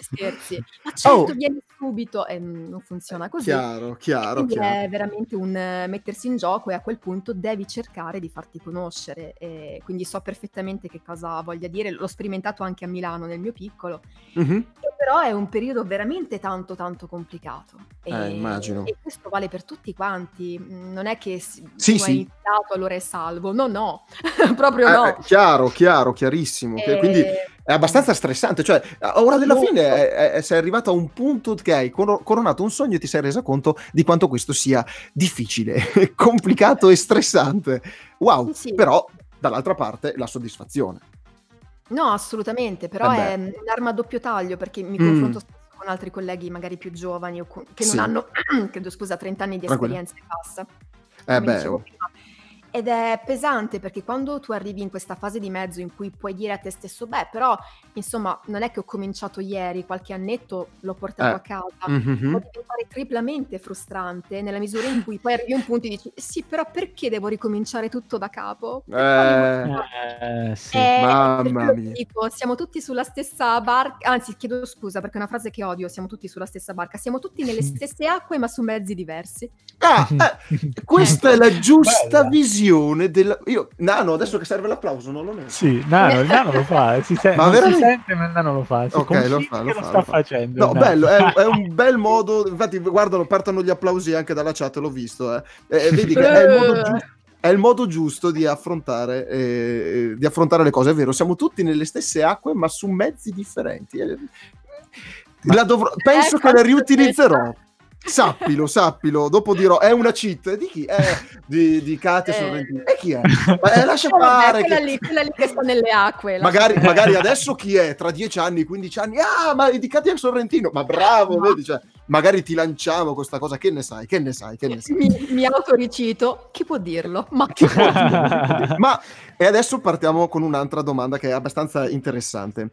[SPEAKER 3] scherzi. Ma certo,
[SPEAKER 1] Oh.
[SPEAKER 3] vieni subito e mm, non funziona così.
[SPEAKER 1] Chiaro, chiaro,
[SPEAKER 3] Quindi
[SPEAKER 1] chiaro.
[SPEAKER 3] è veramente un mettersi in gioco e a quel punto devi cercare di farti conoscere. E quindi so perfettamente che cosa voglia dire, l'ho sperimentato anche a Milano nel mio piccolo,
[SPEAKER 1] Mhm.
[SPEAKER 3] che però è un periodo veramente tanto tanto complicato.
[SPEAKER 1] Eh, immagino.
[SPEAKER 3] E questo vale per tutti quanti, non è che s-
[SPEAKER 1] Sì,
[SPEAKER 3] tu
[SPEAKER 1] sì.
[SPEAKER 3] hai iniziato allora è salvo, no no, proprio
[SPEAKER 1] Eh,
[SPEAKER 3] no.
[SPEAKER 1] eh, chiaro, chiaro, chiarissimo.
[SPEAKER 3] E-
[SPEAKER 1] Quindi È abbastanza stressante, cioè a ora della fine è- è- sei arrivato a un punto che hai coro- coronato un sogno e ti sei resa conto di quanto questo sia difficile, complicato e stressante. Wow,
[SPEAKER 3] Sì.
[SPEAKER 1] però dall'altra parte la soddisfazione.
[SPEAKER 3] No, assolutamente, però
[SPEAKER 1] Eh
[SPEAKER 3] è mm, un'arma a doppio taglio perché mi
[SPEAKER 1] Mm.
[SPEAKER 3] confronto spesso con altri colleghi magari più giovani o con- che non
[SPEAKER 1] Sì.
[SPEAKER 3] hanno, credo scusa, 30 anni di esperienza e basta.
[SPEAKER 1] Eh
[SPEAKER 3] come
[SPEAKER 1] beh,
[SPEAKER 3] dicevo prima. Ed è pesante perché quando tu arrivi in questa fase di mezzo in cui puoi dire a te stesso, beh, però insomma, non è che ho cominciato ieri, qualche annetto l'ho portato
[SPEAKER 1] Eh.
[SPEAKER 3] a casa.
[SPEAKER 1] mhm.
[SPEAKER 3] Può diventare triplamente frustrante nella misura in cui poi arrivi a un punto e dici, sì, però perché devo ricominciare tutto da capo? Perché
[SPEAKER 1] Eh,
[SPEAKER 2] Eh, sì.
[SPEAKER 3] eh,
[SPEAKER 1] mamma mia.
[SPEAKER 3] dico, siamo tutti sulla stessa barca, anzi chiedo scusa perché è una frase che odio, siamo tutti sulla stessa barca, siamo tutti nelle stesse acque ma su mezzi diversi.
[SPEAKER 1] Ah, eh, questa è la giusta
[SPEAKER 2] Bella.
[SPEAKER 1] visione della... Io, Nano, adesso che serve l'applauso, non lo metto.
[SPEAKER 2] Sì, Nano, il Nano lo fa, si sen-
[SPEAKER 1] Ma
[SPEAKER 2] non si
[SPEAKER 1] veramente?
[SPEAKER 2] sente ma il Nano lo fa, si
[SPEAKER 1] Ok, lo fa, lo fa,
[SPEAKER 2] sta
[SPEAKER 1] lo fa.
[SPEAKER 2] facendo.
[SPEAKER 1] No, bello, è un, è un bel modo. Infatti, guardalo, partono gli applausi anche dalla chat, l'ho visto. Eh. Eh, vedi che è il modo giusto. È il modo giusto di affrontare, eh, di affrontare le cose, è vero, siamo tutti nelle stesse acque ma su mezzi differenti. Eh, La dovrò- penso che la riutilizzerò. Sappilo, sappilo, dopo dirò è una cheat di chi? Eh, di, di Katia
[SPEAKER 3] Eh.
[SPEAKER 1] Sorrentino. E chi è? Ma, eh, lascia fare.
[SPEAKER 3] quella,
[SPEAKER 1] che-
[SPEAKER 3] lì, quella lì che sta nelle acque.
[SPEAKER 1] Magari, magari adesso chi è? Tra 10 anni, 15 anni? Ah, ma è di Katia Sorrentino. Ma bravo,
[SPEAKER 3] No.
[SPEAKER 1] vedi? Cioè, magari ti lanciamo questa cosa. Che ne sai? Che ne sai? Che ne sai?
[SPEAKER 3] Mi, mi autoricito, chi può dirlo? Ma
[SPEAKER 1] Chi può dire? Ma e adesso partiamo con un'altra domanda che è abbastanza interessante.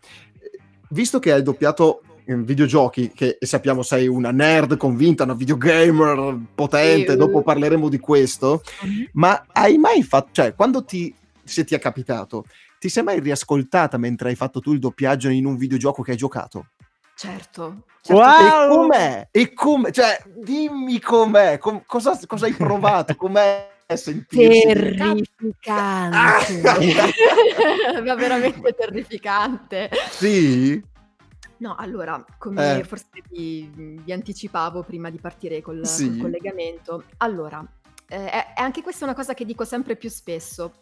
[SPEAKER 1] Visto che hai doppiato videogiochi, che sappiamo sei una nerd convinta, una videogamer potente,
[SPEAKER 3] Sì.
[SPEAKER 1] dopo parleremo di questo, ma hai mai fatto, cioè quando ti, se ti è capitato, ti sei mai riascoltata mentre hai fatto tu il doppiaggio in un videogioco che hai giocato?
[SPEAKER 3] certo, certo
[SPEAKER 2] Wow!
[SPEAKER 1] E com'è? E come? Cioè, dimmi com'è, com- cosa, cosa hai provato, com'è sentirsi
[SPEAKER 3] terrificante. Ma veramente terrificante.
[SPEAKER 1] Sì?
[SPEAKER 3] No, allora, come
[SPEAKER 1] Eh.
[SPEAKER 3] forse vi, vi anticipavo prima di partire col,
[SPEAKER 1] Sì.
[SPEAKER 3] col collegamento, allora, eh, è, è anche questa una cosa che dico sempre più spesso.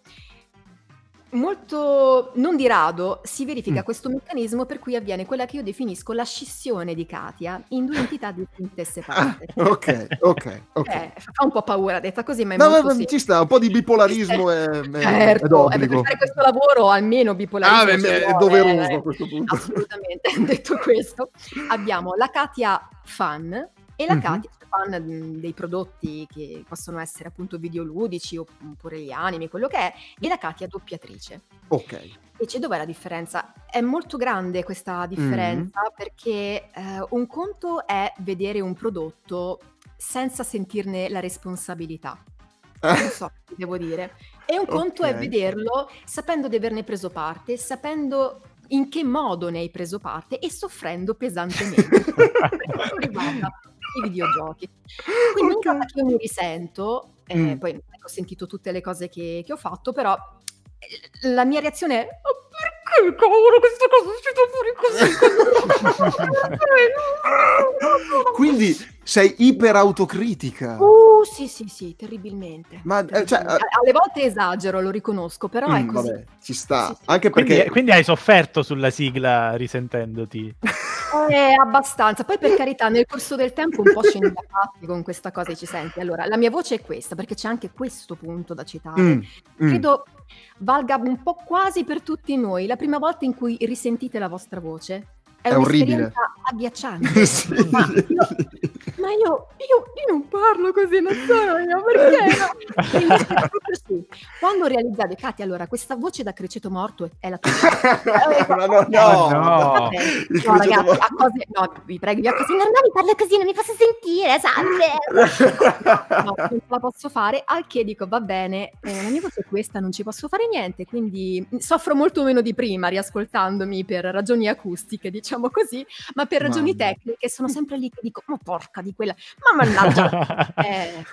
[SPEAKER 3] Molto, non di rado, si verifica
[SPEAKER 1] Mm.
[SPEAKER 3] questo meccanismo per cui avviene quella che io definisco la scissione di Katia in due entità distinte e
[SPEAKER 1] Ah,
[SPEAKER 3] separate.
[SPEAKER 1] ok, ok, ok.
[SPEAKER 3] Eh, fa un po' paura detta così, ma è
[SPEAKER 1] No,
[SPEAKER 3] molto
[SPEAKER 1] vabbè,
[SPEAKER 3] semplice.
[SPEAKER 1] ci sta, un po' di bipolarismo è, è, è
[SPEAKER 3] Certo, eh,
[SPEAKER 1] d'obbligo.
[SPEAKER 3] per fare questo lavoro almeno bipolarismo
[SPEAKER 1] Ah, beh, è doveroso
[SPEAKER 3] eh.
[SPEAKER 1] a questo punto.
[SPEAKER 3] Assolutamente, detto questo, abbiamo la Katia fan e la
[SPEAKER 1] Mhm.
[SPEAKER 3] Katia fan mh, dei prodotti che possono essere appunto videoludici oppure gli anime, quello che è, e la Katia doppiatrice.
[SPEAKER 1] Ok.
[SPEAKER 3] Invece dov'è la differenza? È molto grande questa differenza perché eh, un conto è vedere un prodotto senza sentirne la responsabilità. Non so che devo dire. E un conto è
[SPEAKER 1] Ok.
[SPEAKER 3] vederlo sapendo di averne preso parte, sapendo in che modo ne hai preso parte e soffrendo pesantemente. per quanto riguarda i videogiochi. Quindi
[SPEAKER 1] Ok.
[SPEAKER 3] una cosa che io mi risento, eh,
[SPEAKER 1] Mm.
[SPEAKER 3] poi è ho sentito tutte le cose che, che ho fatto, però eh, la mia reazione è "Ma perché cavolo questa cosa è uscita fuori così?
[SPEAKER 1] Quindi sei iper autocritica.
[SPEAKER 3] Uh, sì, sì, sì, terribilmente.
[SPEAKER 1] Ma, eh, cioè,
[SPEAKER 3] Terribilmente. A- Alle volte esagero, lo riconosco, però è
[SPEAKER 1] Mm,
[SPEAKER 3] così.
[SPEAKER 1] vabbè, ci sta.
[SPEAKER 3] Sì, sì.
[SPEAKER 1] Anche
[SPEAKER 2] Quindi,
[SPEAKER 1] perché
[SPEAKER 2] quindi hai sofferto sulla sigla risentendoti.
[SPEAKER 3] Eh, abbastanza. Poi per carità, nel corso del tempo un po' scendi da fatti con questa cosa e ci senti. Allora, la mia voce è questa, perché c'è anche questo punto da citare.
[SPEAKER 1] Mm, mm.
[SPEAKER 3] Credo valga un po' quasi per tutti noi. La prima volta in cui risentite la vostra voce è,
[SPEAKER 1] È orribile.
[SPEAKER 3] un'esperienza agghiacciante.
[SPEAKER 1] Sì.
[SPEAKER 3] Ma io, ma io, io- io non parlo così, non sono io, perché? no? Invece è proprio sì. Quando realizzate, Katia, allora questa voce da criceto morto è- la tua.
[SPEAKER 1] No, no,
[SPEAKER 2] no.
[SPEAKER 3] Vabbè,
[SPEAKER 1] Il
[SPEAKER 3] no, ragazzi,
[SPEAKER 1] morto.
[SPEAKER 3] a cose, no, vi prego, io a cose normali parlo così, non mi posso sentire, salve. No, non la posso fare, al che dico, va bene, eh, la mia voce è questa, non ci posso fare niente, quindi soffro molto meno di prima riascoltandomi per ragioni acustiche, diciamo così, ma per ragioni
[SPEAKER 1] Mamma.
[SPEAKER 3] tecniche sono sempre lì che dico, ma porca di quella, ma mannaggia. Eh,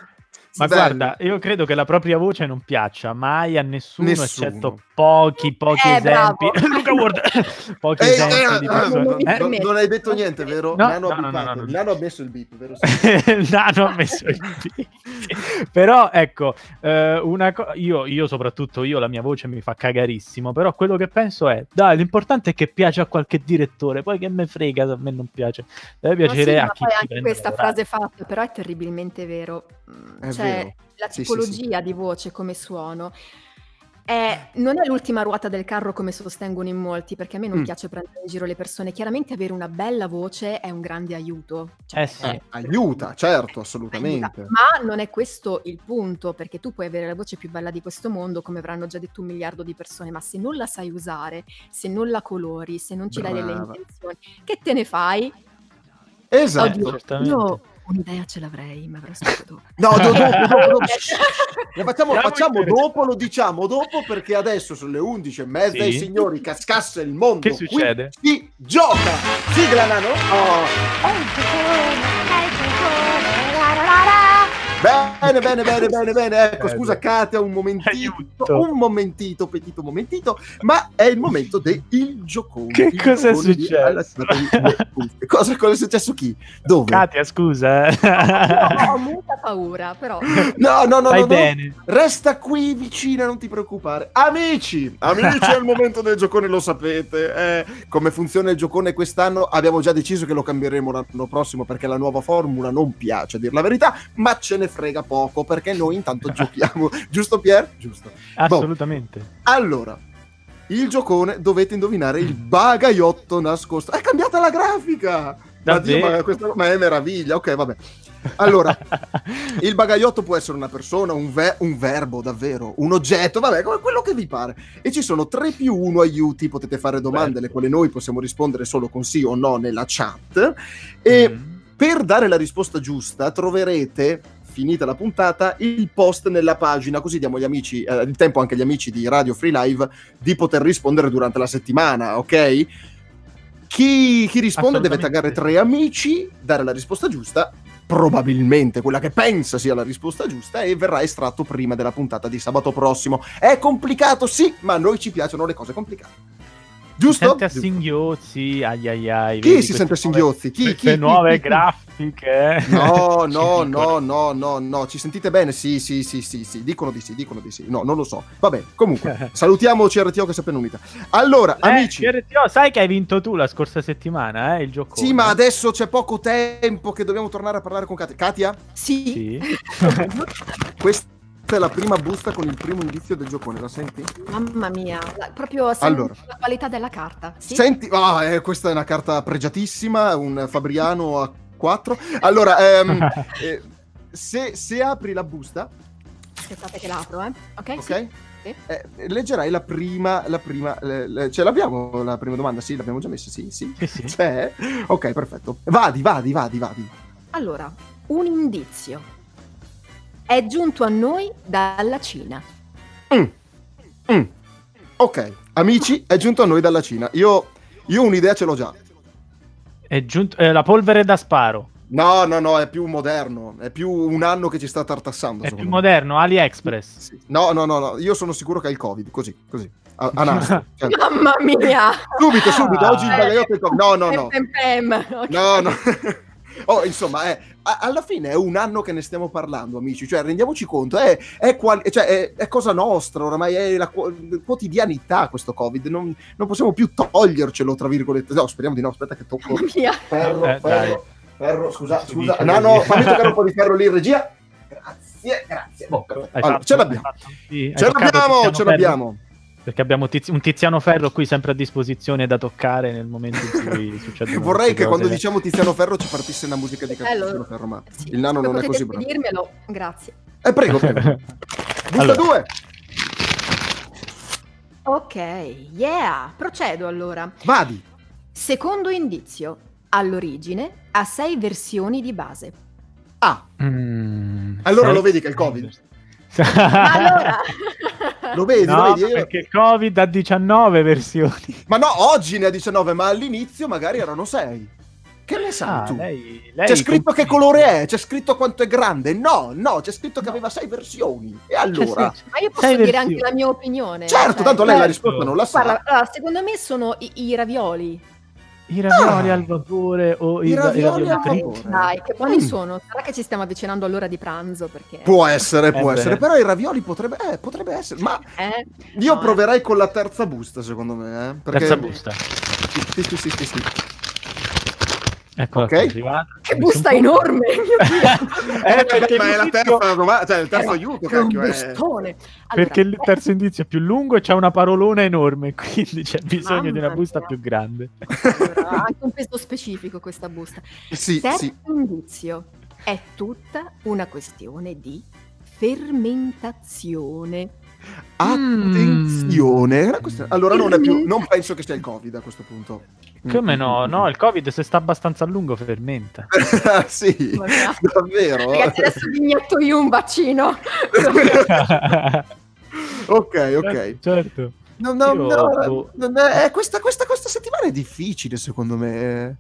[SPEAKER 2] Ma
[SPEAKER 1] Bello.
[SPEAKER 2] guarda, io credo che la propria voce non piaccia mai a nessuno,
[SPEAKER 1] Nessuno.
[SPEAKER 2] eccetto pochi, pochi
[SPEAKER 3] Eh,
[SPEAKER 2] esempi. Luca Ward, pochi
[SPEAKER 1] Eh,
[SPEAKER 2] esempi
[SPEAKER 1] eh,
[SPEAKER 2] di persone.
[SPEAKER 3] non
[SPEAKER 2] Eh?
[SPEAKER 1] Non hai detto niente, vero?
[SPEAKER 2] No,
[SPEAKER 1] Nano, ha
[SPEAKER 2] no, no, no, no.
[SPEAKER 1] Nano ha messo il beep, vero? Sì.
[SPEAKER 2] nano ha messo il beat. però ecco eh, una co- io, io soprattutto io la mia voce mi fa cagarissimo però quello che penso è dai l'importante è che piace a qualche direttore poi che me frega se a me non piace deve
[SPEAKER 3] Ma sì,
[SPEAKER 2] piacere
[SPEAKER 3] ma
[SPEAKER 2] a chi
[SPEAKER 3] poi anche questa frase fatta, però è terribilmente vero. Mm,
[SPEAKER 1] È
[SPEAKER 3] cioè,
[SPEAKER 1] vero.
[SPEAKER 3] la
[SPEAKER 1] Sì, sì,
[SPEAKER 3] tipologia di voce come suono è- non è l'ultima ruota del carro come sostengono in molti, perché a me non
[SPEAKER 1] Mm.
[SPEAKER 3] piace prendere in giro le persone. Chiaramente avere una bella voce è un grande aiuto. Cioè,
[SPEAKER 2] eh sì
[SPEAKER 1] Eh, aiuta, certo, assolutamente.
[SPEAKER 3] aiuta. Ma non è questo il punto, perché tu puoi avere la voce più bella di questo mondo, come avranno già detto un miliardo di persone, ma se non la sai usare, se non la colori, se non ci dai delle
[SPEAKER 1] Brava.
[SPEAKER 3] intenzioni, che te ne fai?
[SPEAKER 1] Esatto.
[SPEAKER 3] Oddio, io un'idea ce l'avrei, ma spiego dopo.
[SPEAKER 1] No, do- dopo, dopo, dopo. Lo facciamo, facciamo dopo, lo diciamo dopo perché adesso sono le 11 e mezza
[SPEAKER 2] Sì.
[SPEAKER 1] e signori cascasse il mondo.
[SPEAKER 2] Che succede?
[SPEAKER 1] Qui si gioca. Sigla nano. Oh. Bene, bene, bene, bene, bene. Ecco, scusa Katia, un momentito,
[SPEAKER 2] Aiuto.
[SPEAKER 1] un momentito, petito momentito, ma è il momento del giocone.
[SPEAKER 2] Che
[SPEAKER 1] giocone di-
[SPEAKER 2] successo?
[SPEAKER 1] cuffie. Cosa, cosa è successo chi? Dove?
[SPEAKER 2] Katia scusa.
[SPEAKER 3] Ho molta paura, però.
[SPEAKER 1] No, no, no,
[SPEAKER 2] Vai
[SPEAKER 1] no, no.
[SPEAKER 2] bene
[SPEAKER 1] Resta qui vicina, non ti preoccupare. Amici, amici, è il momento del giocone, lo sapete. Eh, come funziona il giocone quest'anno? Abbiamo già deciso che lo cambieremo l'anno prossimo perché la nuova formula non piace, a dire la verità, ma ce ne frega poco perché noi intanto giochiamo. Giusto Pier? Giusto.
[SPEAKER 2] assolutamente
[SPEAKER 1] Allora, il giocone dovete indovinare il bagaiotto nascosto. È cambiata la grafica! Ma, Dio,
[SPEAKER 2] Davvero?
[SPEAKER 1] ma, questa- ma è meraviglia, ok, vabbè. Allora, il bagaiotto può essere una persona, un, ve- un verbo, davvero, un oggetto, vabbè, come quello che vi pare. E ci sono 3 più 1 aiuti, potete fare domande,
[SPEAKER 2] Bello.
[SPEAKER 1] alle quali noi possiamo rispondere solo con sì o no nella chat. E
[SPEAKER 2] Mm.
[SPEAKER 1] per dare la risposta giusta troverete, finita la puntata, il post nella pagina, così diamo agli amici, eh, il tempo anche agli amici di Radio Free Live di poter rispondere durante la settimana, ok? Chi, chi risponde deve taggare tre amici, dare la risposta giusta, probabilmente quella che pensa sia la risposta giusta, e verrà estratto prima della puntata di sabato prossimo. È complicato, sì, ma a noi ci piacciono le cose complicate. Giusto?
[SPEAKER 2] sente a singhiozzi ai ai ai
[SPEAKER 1] Chi si sente a singhiozzi? Chi-
[SPEAKER 2] nuove-
[SPEAKER 1] chi-
[SPEAKER 2] queste
[SPEAKER 1] chi-
[SPEAKER 2] nuove
[SPEAKER 1] chi- chi?
[SPEAKER 2] grafiche
[SPEAKER 1] No, no, no, no, no, no, ci sentite bene? Sì, sì, sì, sì, sì, dicono di sì, dicono di sì. No, non lo so. Vabbè, comunque, salutiamo CRTO che si è appena unita. Allora,
[SPEAKER 2] Eh,
[SPEAKER 1] amici,
[SPEAKER 2] CRTO, sai che hai vinto tu la scorsa settimana, eh, il gioco.
[SPEAKER 1] sì, ma adesso c'è poco tempo che dobbiamo tornare a parlare con Katia. Katia,
[SPEAKER 3] Sì,
[SPEAKER 2] Sì.
[SPEAKER 1] questa è la prima busta con il primo indizio del giocone, la senti?
[SPEAKER 3] mamma mia, la- proprio sento
[SPEAKER 1] Allora.
[SPEAKER 3] la qualità della carta. Sì?
[SPEAKER 1] Senti, ah, eh, questa è una carta pregiatissima, un Fabriano a 4. Allora, ehm, eh, se, se apri la busta,
[SPEAKER 3] Aspettate che l'apro, eh. Ok?
[SPEAKER 1] ok?
[SPEAKER 3] Sì.
[SPEAKER 1] Eh, leggerai la prima, la prima, eh, le- ce l'abbiamo la prima domanda? Sì, l'abbiamo già messa, sì, sì.
[SPEAKER 2] Sì, sì.
[SPEAKER 1] C'è? Ok, perfetto. Vadi, vadi, vadi, vadi.
[SPEAKER 3] Allora, un indizio. È giunto a noi dalla Cina.
[SPEAKER 1] Mm. Ok, amici, è giunto a noi dalla Cina. Io, io un'idea ce l'ho già.
[SPEAKER 2] È giunto eh, la polvere da sparo.
[SPEAKER 1] No, no, no, è più moderno. È più un anno che ci sta tartassando.
[SPEAKER 2] È più
[SPEAKER 1] me.
[SPEAKER 2] moderno, AliExpress.
[SPEAKER 1] Sì. No, no, no, no, io sono sicuro che è il Covid, così, così. A, a nastro. Cioè,
[SPEAKER 3] Mamma mia!
[SPEAKER 1] subito, subito,
[SPEAKER 2] Ah.
[SPEAKER 1] oggi il bagaiotto è il Covid. No, no, no. No, no. Oh, insomma, è- a- alla fine è un anno che ne stiamo parlando, amici. Cioè, rendiamoci conto, è, è qual- cioè, è- è cosa nostra, oramai è la qu- quotidianità questo Covid. Non, non possiamo più togliercelo, tra virgolette. No, speriamo di no. Aspetta che tocco. Ferro,
[SPEAKER 2] Eh,
[SPEAKER 1] ferro, ferro. Scusa,
[SPEAKER 2] Si
[SPEAKER 1] scusa.
[SPEAKER 2] dice
[SPEAKER 1] No, no, fammi toccare un po' di ferro lì in regia. Grazie, grazie. Oh, perfetto.
[SPEAKER 2] Hai
[SPEAKER 1] Allora,
[SPEAKER 2] fatto-
[SPEAKER 1] ce l'abbiamo.
[SPEAKER 2] sì,
[SPEAKER 1] Ce l'abbiamo, ce
[SPEAKER 2] Ferro?
[SPEAKER 1] l'abbiamo.
[SPEAKER 2] Perché abbiamo Tizi- un Tiziano Ferro qui sempre a disposizione da toccare nel momento in cui succedono
[SPEAKER 1] Vorrei che quando
[SPEAKER 2] cose.
[SPEAKER 1] diciamo Tiziano Ferro ci partisse una musica di
[SPEAKER 3] Bello.
[SPEAKER 1] Tiziano Ferro, ma
[SPEAKER 3] Sì.
[SPEAKER 1] il nano non è così bravo.
[SPEAKER 3] dirmelo. Grazie.
[SPEAKER 1] Eh, prego, prego. Busta
[SPEAKER 2] Allora.
[SPEAKER 1] 2.
[SPEAKER 3] Ok, yeah. Procedo allora.
[SPEAKER 1] Vadi.
[SPEAKER 3] Secondo indizio. All'origine ha sei versioni di base.
[SPEAKER 1] Ah,
[SPEAKER 2] Mm,
[SPEAKER 1] Allora
[SPEAKER 2] sai-
[SPEAKER 1] lo vedi che è il Covid?
[SPEAKER 3] Ma allora...
[SPEAKER 1] lo vedi,
[SPEAKER 2] no,
[SPEAKER 1] lo vedi? Io-
[SPEAKER 2] perché Covid ha 19 versioni.
[SPEAKER 1] Ma no, oggi ne ha 19, ma all'inizio magari erano 6. Che ne sai
[SPEAKER 2] Ah,
[SPEAKER 1] tu?
[SPEAKER 2] lei, lei
[SPEAKER 1] C'è scritto che colore è, c'è scritto quanto è grande. No, no, c'è scritto che aveva sei versioni. E allora?
[SPEAKER 3] Ma io posso
[SPEAKER 2] Sei
[SPEAKER 3] dire
[SPEAKER 2] versioni.
[SPEAKER 3] anche la mia opinione.
[SPEAKER 1] Certo,
[SPEAKER 3] cioè,
[SPEAKER 1] tanto lei la
[SPEAKER 2] certo.
[SPEAKER 1] risposta non la sa.
[SPEAKER 3] Guarda, allora, secondo me sono i, i ravioli.
[SPEAKER 2] I ravioli
[SPEAKER 1] Ah.
[SPEAKER 2] al vapore o
[SPEAKER 1] I
[SPEAKER 2] i, ra- i
[SPEAKER 1] ravioli
[SPEAKER 2] ravioli
[SPEAKER 1] al vapore.
[SPEAKER 3] Dai, che buoni
[SPEAKER 1] Mm.
[SPEAKER 3] sono. Sarà che ci stiamo avvicinando all'ora di pranzo perché...
[SPEAKER 1] Può essere, può
[SPEAKER 2] Eh beh.
[SPEAKER 1] essere, però i ravioli potrebbe, eh, potrebbe essere. Ma
[SPEAKER 3] Eh?
[SPEAKER 1] io
[SPEAKER 3] No,
[SPEAKER 1] proverei con la terza busta, secondo me. Eh, perché...
[SPEAKER 2] Terza busta.
[SPEAKER 1] Sì, sì, sì, sì, sì.
[SPEAKER 2] Eccola
[SPEAKER 1] Ok.
[SPEAKER 2] qua, è arrivata.
[SPEAKER 3] Che busta enorme!
[SPEAKER 2] Eh, perché
[SPEAKER 1] ma è la terza domanda, cioè il terzo
[SPEAKER 3] Eh,
[SPEAKER 1] aiuto, cacchio, eh.
[SPEAKER 3] bustone. Allora,
[SPEAKER 2] Perché il
[SPEAKER 3] eh,
[SPEAKER 2] terzo indizio è più lungo e c'è una parolona enorme, quindi c'è bisogno di una busta
[SPEAKER 3] mia.
[SPEAKER 2] più grande.
[SPEAKER 3] allora, ha anche un peso specifico questa busta.
[SPEAKER 1] Sì,
[SPEAKER 3] Terzo
[SPEAKER 1] sì.
[SPEAKER 3] indizio. È tutta una questione di fermentazione.
[SPEAKER 1] Attenzione. Questa- Allora non, è più, non penso che sia il Covid a questo punto.
[SPEAKER 2] Come no? No, il covid se sta abbastanza a lungo fermenta.
[SPEAKER 1] sì,
[SPEAKER 3] Guarda.
[SPEAKER 1] davvero.
[SPEAKER 3] Ragazzi, adesso vi inietto io un bacino.
[SPEAKER 1] ok, ok.
[SPEAKER 2] Certo.
[SPEAKER 1] No, no, no, non è- eh, questa, questa, questa settimana è difficile, secondo me.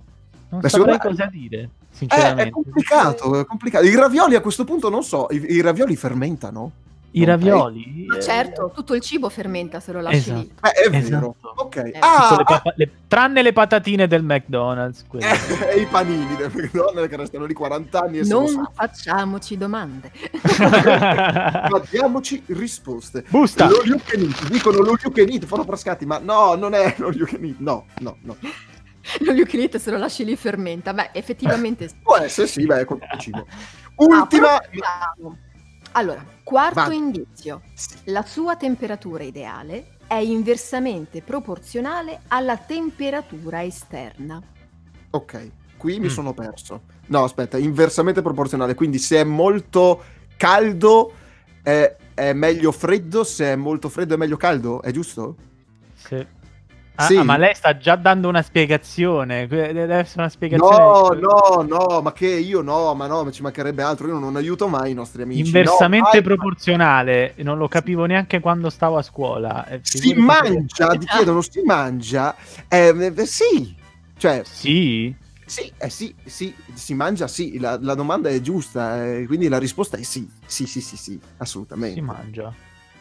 [SPEAKER 2] Non
[SPEAKER 1] Beh,
[SPEAKER 2] saprei cosa dire,
[SPEAKER 1] Eh,
[SPEAKER 2] sinceramente.
[SPEAKER 1] è complicato, è complicato. I ravioli a questo punto non so, i, i ravioli fermentano?
[SPEAKER 2] I ravioli...
[SPEAKER 3] Ma
[SPEAKER 2] eh,
[SPEAKER 3] certo, tutto il cibo fermenta se lo lasci lì.
[SPEAKER 2] Esatto.
[SPEAKER 1] Eh, è vero.
[SPEAKER 2] Esatto.
[SPEAKER 1] Ok.
[SPEAKER 3] Eh,
[SPEAKER 1] Ah,
[SPEAKER 2] le
[SPEAKER 1] ah,
[SPEAKER 2] papa- le- tranne le patatine del McDonald's.
[SPEAKER 1] eh, i panini del McDonald's che restano lì 40 anni e sono
[SPEAKER 3] Non
[SPEAKER 1] sani.
[SPEAKER 3] facciamoci domande.
[SPEAKER 1] Ma diamoci risposte.
[SPEAKER 2] Busta!
[SPEAKER 1] Lo you can eat, dicono lo you can eat, fanno frascati, ma no, non è lo you can eat, no, no, no.
[SPEAKER 3] Lo yucchilite se lo lasci lì fermenta. Beh, effettivamente sì.
[SPEAKER 1] Può essere, sì, beh, con il cibo.
[SPEAKER 3] Ah,
[SPEAKER 1] Ultima...
[SPEAKER 3] Allora, quarto
[SPEAKER 1] Vai.
[SPEAKER 3] indizio. La sua temperatura ideale è inversamente proporzionale alla temperatura esterna.
[SPEAKER 1] Ok, qui mi
[SPEAKER 2] Mm.
[SPEAKER 1] sono perso. No, aspetta, inversamente proporzionale, quindi se è molto caldo è, è meglio freddo, se è molto freddo è meglio caldo, è giusto?
[SPEAKER 2] Sì. Ah,
[SPEAKER 1] Sì.
[SPEAKER 2] ah, ma lei sta già dando una spiegazione. Deve essere una spiegazione.
[SPEAKER 1] No, no, no, ma che io no, ma no, ma ci mancherebbe altro, io non aiuto mai i nostri amici.
[SPEAKER 2] Inversamente
[SPEAKER 1] no,
[SPEAKER 2] proporzionale. Non lo capivo neanche quando stavo a scuola. Eh,
[SPEAKER 1] Si mangia, ti chiedono, si mangia? Eh, eh, sì, cioè,
[SPEAKER 2] Sì.
[SPEAKER 1] sì, eh, sì, sì, si mangia, sì, la, la domanda è giusta, eh, quindi la risposta è sì, sì, sì, sì, sì, assolutamente.
[SPEAKER 2] Si mangia.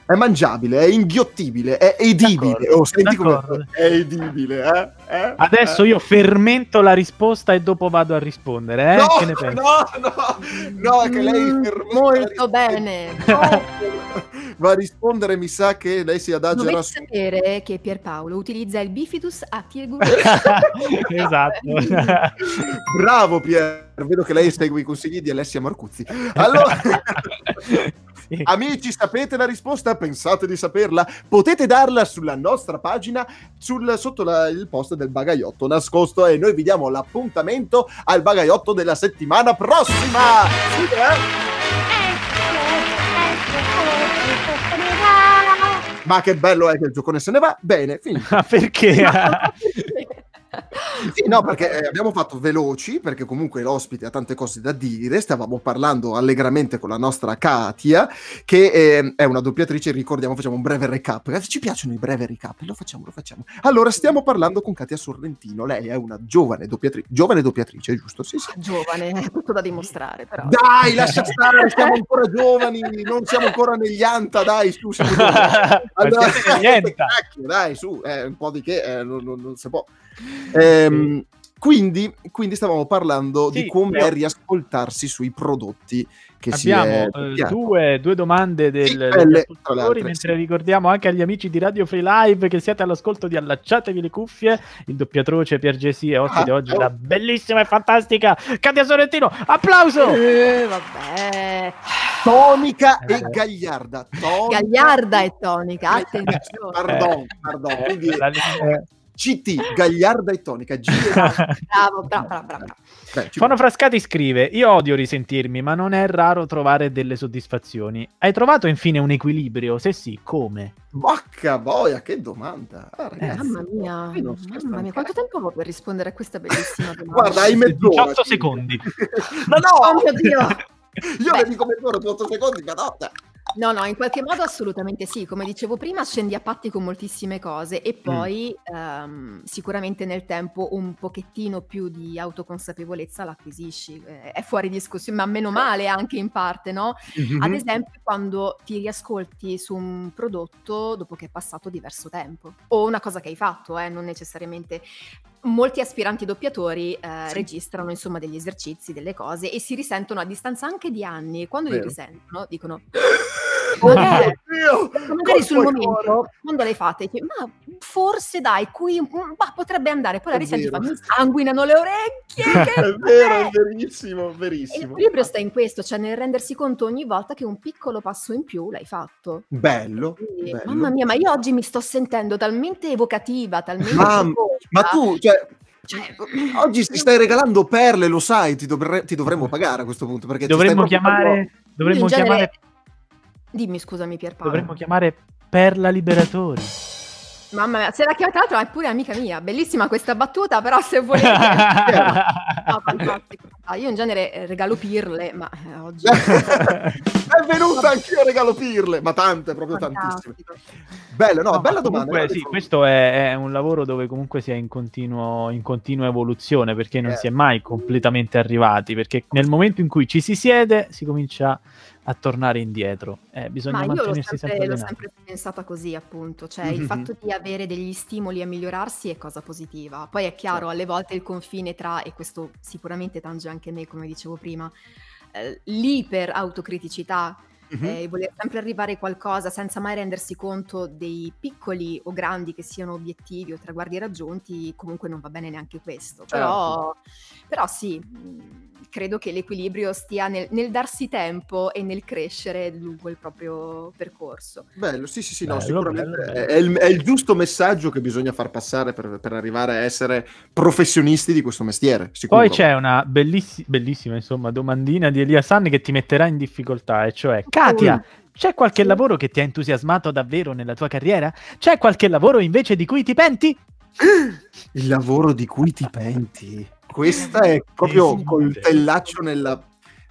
[SPEAKER 1] È mangiabile, è inghiottibile, è edibile. Oh, senti come è edibile, eh? Eh?
[SPEAKER 2] Adesso
[SPEAKER 1] Eh?
[SPEAKER 2] io fermento la risposta e dopo vado a rispondere. Eh?
[SPEAKER 1] No,
[SPEAKER 2] che ne pensi?
[SPEAKER 1] no, no, no, che lei
[SPEAKER 3] Mm,
[SPEAKER 1] fermenta
[SPEAKER 3] molto bene.
[SPEAKER 1] Va a rispondere, mi sa che lei si adagerà
[SPEAKER 3] Dovete
[SPEAKER 1] su...
[SPEAKER 3] sapere che Pierpaolo utilizza il bifidus a Tirgu.
[SPEAKER 2] esatto.
[SPEAKER 1] Bravo Pier, vedo che lei segue i consigli di Alessia Marcuzzi. Allora,
[SPEAKER 2] Sì.
[SPEAKER 1] amici, sapete la risposta? Pensate di saperla? Potete darla sulla nostra pagina sul- sotto la- il post del bagaiotto nascosto e noi vi diamo l'appuntamento al bagaiotto della settimana prossima. Sì, eh? Ma che bello è che il giocone se ne va? Bene, finito.
[SPEAKER 2] Ma perché?
[SPEAKER 1] Sì, no, perché eh, abbiamo fatto veloci, perché comunque l'ospite ha tante cose da dire. Stavamo parlando allegramente con la nostra Katia, che eh, è una doppiatrice. Ricordiamo, facciamo un breve recap. Eh, Ci piacciono i brevi recap, lo facciamo, lo facciamo. Allora, stiamo parlando con Katia Sorrentino. Lei è una giovane doppiatrice, giovane doppiatrice, giusto? Sì, sì.
[SPEAKER 3] Giovane, è tutto da dimostrare, però.
[SPEAKER 1] Dai, lascia stare, siamo ancora giovani, non siamo ancora negli anta, dai, su, siamo
[SPEAKER 2] siete niente.
[SPEAKER 1] dai, su, eh, un po' di che eh, non, non- non si può. Ehm, quindi, quindi stavamo parlando
[SPEAKER 2] Sì,
[SPEAKER 1] di come
[SPEAKER 2] io-
[SPEAKER 1] riascoltarsi sui prodotti che
[SPEAKER 2] Abbiamo
[SPEAKER 1] si è
[SPEAKER 2] eh, due, due domande del,
[SPEAKER 1] Sì,
[SPEAKER 2] degli
[SPEAKER 1] belle,
[SPEAKER 2] ascoltatori, mentre
[SPEAKER 1] sì.
[SPEAKER 2] ricordiamo anche agli amici di Radio Free Live che siete all'ascolto di Allacciatevi le cuffie, il doppiatroce Pier GC è ospite
[SPEAKER 1] Ah,
[SPEAKER 2] oggi
[SPEAKER 1] oh.
[SPEAKER 2] la bellissima e fantastica Katia Sorrentino, applauso!
[SPEAKER 3] Eh, vabbè.
[SPEAKER 1] Tonica
[SPEAKER 2] Eh.
[SPEAKER 1] e gagliarda. Tonica-
[SPEAKER 3] Gagliarda e tonica, attenzione.
[SPEAKER 1] Pardon, pardon. Quindi
[SPEAKER 2] La- eh,
[SPEAKER 1] CT, gagliarda e tonica. G
[SPEAKER 3] Bravo, bravo, bravo, bravo.
[SPEAKER 1] Beh,
[SPEAKER 2] Fono Frascati scrive: Io odio risentirmi, ma non è raro trovare delle soddisfazioni. Hai trovato infine un equilibrio? Se sì, come?
[SPEAKER 1] Vacca boia, che domanda. Ah,
[SPEAKER 2] Eh,
[SPEAKER 3] Mamma mia, mamma mia, quanto tempo ho per rispondere a questa bellissima domanda?
[SPEAKER 1] Guarda, hai mezz'ora.
[SPEAKER 2] 18
[SPEAKER 1] Silvia.
[SPEAKER 2] secondi.
[SPEAKER 1] Ma
[SPEAKER 3] Oh
[SPEAKER 1] no!
[SPEAKER 3] mio Dio!
[SPEAKER 1] Io
[SPEAKER 3] Beh.
[SPEAKER 1] le dico mezz'ora, 8 secondi, ma no.
[SPEAKER 3] No, in qualche modo assolutamente sì. Come dicevo prima, scendi a patti con moltissime cose e poi ehm, sicuramente nel tempo un pochettino più di autoconsapevolezza l'acquisisci. Eh, è fuori discussione, ma meno male anche in parte, no? Ad esempio, quando ti riascolti su un prodotto dopo che è passato diverso tempo, o una cosa che hai fatto, eh, non necessariamente. Molti aspiranti doppiatori eh,
[SPEAKER 1] Sì.
[SPEAKER 3] registrano insomma degli esercizi, delle cose e si risentono a distanza anche di anni. E quando li
[SPEAKER 1] Vero.
[SPEAKER 3] risentono, dicono: Magari, sul
[SPEAKER 1] cuore.
[SPEAKER 3] momento, quando le fate, dici, ma forse dai, qui mm, bah, potrebbe andare. Poi la risenti, fa, mi sanguinano le orecchie. Che
[SPEAKER 1] È vero, è verissimo,
[SPEAKER 3] E
[SPEAKER 1] verissimo.
[SPEAKER 3] l'equilibrio sta in questo, cioè nel rendersi conto ogni volta che un piccolo passo in più l'hai fatto.
[SPEAKER 1] Bello,
[SPEAKER 3] Quindi,
[SPEAKER 1] bello.
[SPEAKER 3] mamma mia, ma io oggi mi sto sentendo talmente evocativa, talmente profonda.
[SPEAKER 1] Ma tu, cioè,
[SPEAKER 3] Cioè,
[SPEAKER 1] oggi ti stai regalando perle, lo sai, ti, dovre- ti dovremmo pagare a questo punto. Perché
[SPEAKER 2] Dovremmo chiamare, dovremmo chiamare,
[SPEAKER 3] Dimmi scusami Pierpaolo.
[SPEAKER 2] dovremmo chiamare Perla Liberatori.
[SPEAKER 3] Mamma mia, se la chiama tra l'altro è pure amica mia, bellissima questa battuta, però se volete... No, fantastico. Ah, io in genere eh, regalo pirle, ma eh, oggi...
[SPEAKER 1] è venuta anch'io a regalo pirle, ma tante, proprio tantissime.
[SPEAKER 3] Fantastico.
[SPEAKER 1] Bello, no,
[SPEAKER 2] No,
[SPEAKER 1] bella
[SPEAKER 2] ma
[SPEAKER 1] domanda.
[SPEAKER 2] comunque, sì, questo è, è un lavoro dove comunque si è in, continuo, in continua evoluzione perché non
[SPEAKER 1] Eh.
[SPEAKER 2] si è mai completamente arrivati. Perché nel momento in cui ci si siede, si comincia a tornare indietro. Eh, bisogna
[SPEAKER 3] Ma io l'ho
[SPEAKER 2] sempre,
[SPEAKER 3] sempre, l'ho sempre pensata così, appunto, cioè il
[SPEAKER 1] Mhm.
[SPEAKER 3] fatto di avere degli stimoli a migliorarsi è cosa positiva. Poi è chiaro, alle volte il confine tra, e questo sicuramente tange anche me, come dicevo prima, eh, l'iper-autocriticità
[SPEAKER 1] Mhm.
[SPEAKER 3] eh, il voler sempre arrivare a qualcosa senza mai rendersi conto dei piccoli o grandi che siano obiettivi o traguardi raggiunti, comunque non va bene neanche questo.
[SPEAKER 1] Certo.
[SPEAKER 3] Però, però sì, credo che l'equilibrio stia nel, nel darsi tempo e nel crescere lungo il proprio percorso.
[SPEAKER 1] Bello, sì, sì, sì, no,
[SPEAKER 2] Bello,
[SPEAKER 1] sicuramente
[SPEAKER 2] bello,
[SPEAKER 1] è-
[SPEAKER 2] bello.
[SPEAKER 1] È, il, è il giusto messaggio che bisogna far passare per, per arrivare a essere professionisti di questo mestiere. Sicuro.
[SPEAKER 2] Poi c'è una bellissi- bellissima insomma, domandina di Elia San che ti metterà in difficoltà, e cioè, Katia, c'è qualche
[SPEAKER 3] Sì.
[SPEAKER 2] lavoro che ti ha entusiasmato davvero nella tua carriera? C'è qualche lavoro invece di cui ti penti?
[SPEAKER 1] Il lavoro di cui ti penti. Questa è proprio
[SPEAKER 2] Esiste.
[SPEAKER 1] coltellaccio nella-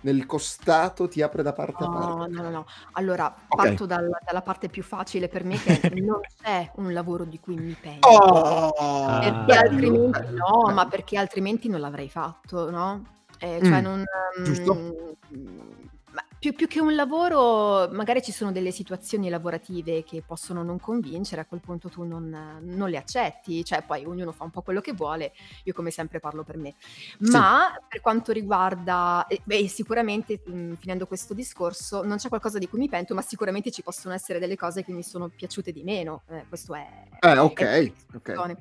[SPEAKER 1] nel costato, ti apre da parte a
[SPEAKER 3] No,
[SPEAKER 1] parte.
[SPEAKER 3] no, no, no. Allora,
[SPEAKER 1] Ok.
[SPEAKER 3] parto dal- dalla parte più facile per me, che non c'è un lavoro di cui mi pento.
[SPEAKER 1] Oh,
[SPEAKER 3] Perché
[SPEAKER 2] Ah,
[SPEAKER 3] altrimenti
[SPEAKER 1] bello,
[SPEAKER 3] no, ma perché altrimenti non l'avrei fatto, no? Eh, cioè
[SPEAKER 1] Mm,
[SPEAKER 3] non,
[SPEAKER 1] giusto.
[SPEAKER 3] mm, più, più che un lavoro, magari ci sono delle situazioni lavorative che possono non convincere, a quel punto tu non, non le accetti, cioè poi ognuno fa un po' quello che vuole, io come sempre parlo per me. Ma per quanto riguarda, eh, beh, sicuramente mm, finendo questo discorso, non c'è qualcosa di cui mi pento, ma sicuramente ci possono essere delle cose che mi sono piaciute di meno, eh, questo è,
[SPEAKER 1] Eh, ok,
[SPEAKER 3] è
[SPEAKER 1] ok.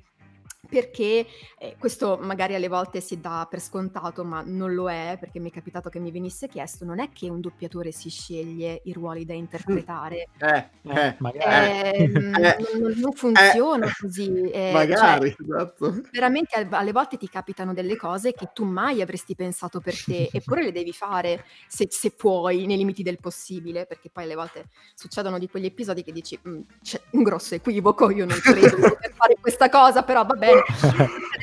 [SPEAKER 3] Perché eh, questo magari alle volte si dà per scontato, ma non lo è, perché mi è capitato che mi venisse chiesto, non è che un doppiatore si sceglie i ruoli da interpretare,
[SPEAKER 1] Eh, eh,
[SPEAKER 2] magari.
[SPEAKER 3] eh, mm,
[SPEAKER 1] eh,
[SPEAKER 3] non, non funziona così. eh,
[SPEAKER 1] magari,
[SPEAKER 3] cioè,
[SPEAKER 1] esatto.
[SPEAKER 3] veramente al- alle volte ti capitano delle cose che tu mai avresti pensato per te, eppure le devi fare se, se puoi, nei limiti del possibile, perché poi alle volte succedono di quegli episodi che dici "Mm, c'è un grosso equivoco, io non credo di poter fare questa cosa, però va bene.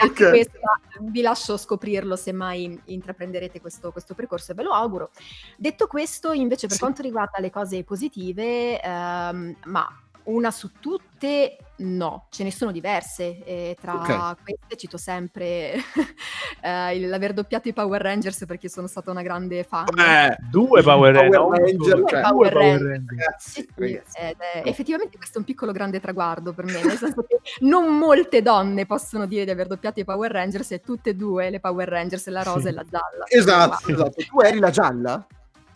[SPEAKER 3] Anche
[SPEAKER 1] Ok.
[SPEAKER 3] questo, vi lascio scoprirlo se mai intraprenderete questo, questo percorso e ve lo auguro. Detto questo, invece, per
[SPEAKER 1] Sì.
[SPEAKER 3] quanto riguarda le cose positive, ehm, ma una su tutte no, ce ne sono diverse. e tra
[SPEAKER 1] Ok.
[SPEAKER 3] queste cito sempre eh, il- l'aver doppiato i Power Rangers perché sono stata una grande fan.
[SPEAKER 1] Eh,
[SPEAKER 2] Due Power,
[SPEAKER 1] Power
[SPEAKER 2] Ranger, no,
[SPEAKER 1] Ranger,
[SPEAKER 2] due
[SPEAKER 1] cioè.
[SPEAKER 3] Power Ranger.
[SPEAKER 2] Ranger.
[SPEAKER 1] ragazzi,
[SPEAKER 3] Sì, sì, ed è- effettivamente questo è un piccolo grande traguardo per me, nel senso che non molte donne possono dire di aver doppiato i Power Rangers e tutte e due le Power Rangers, la rosa e la gialla.
[SPEAKER 1] Esatto, esatto. Tu eri la gialla?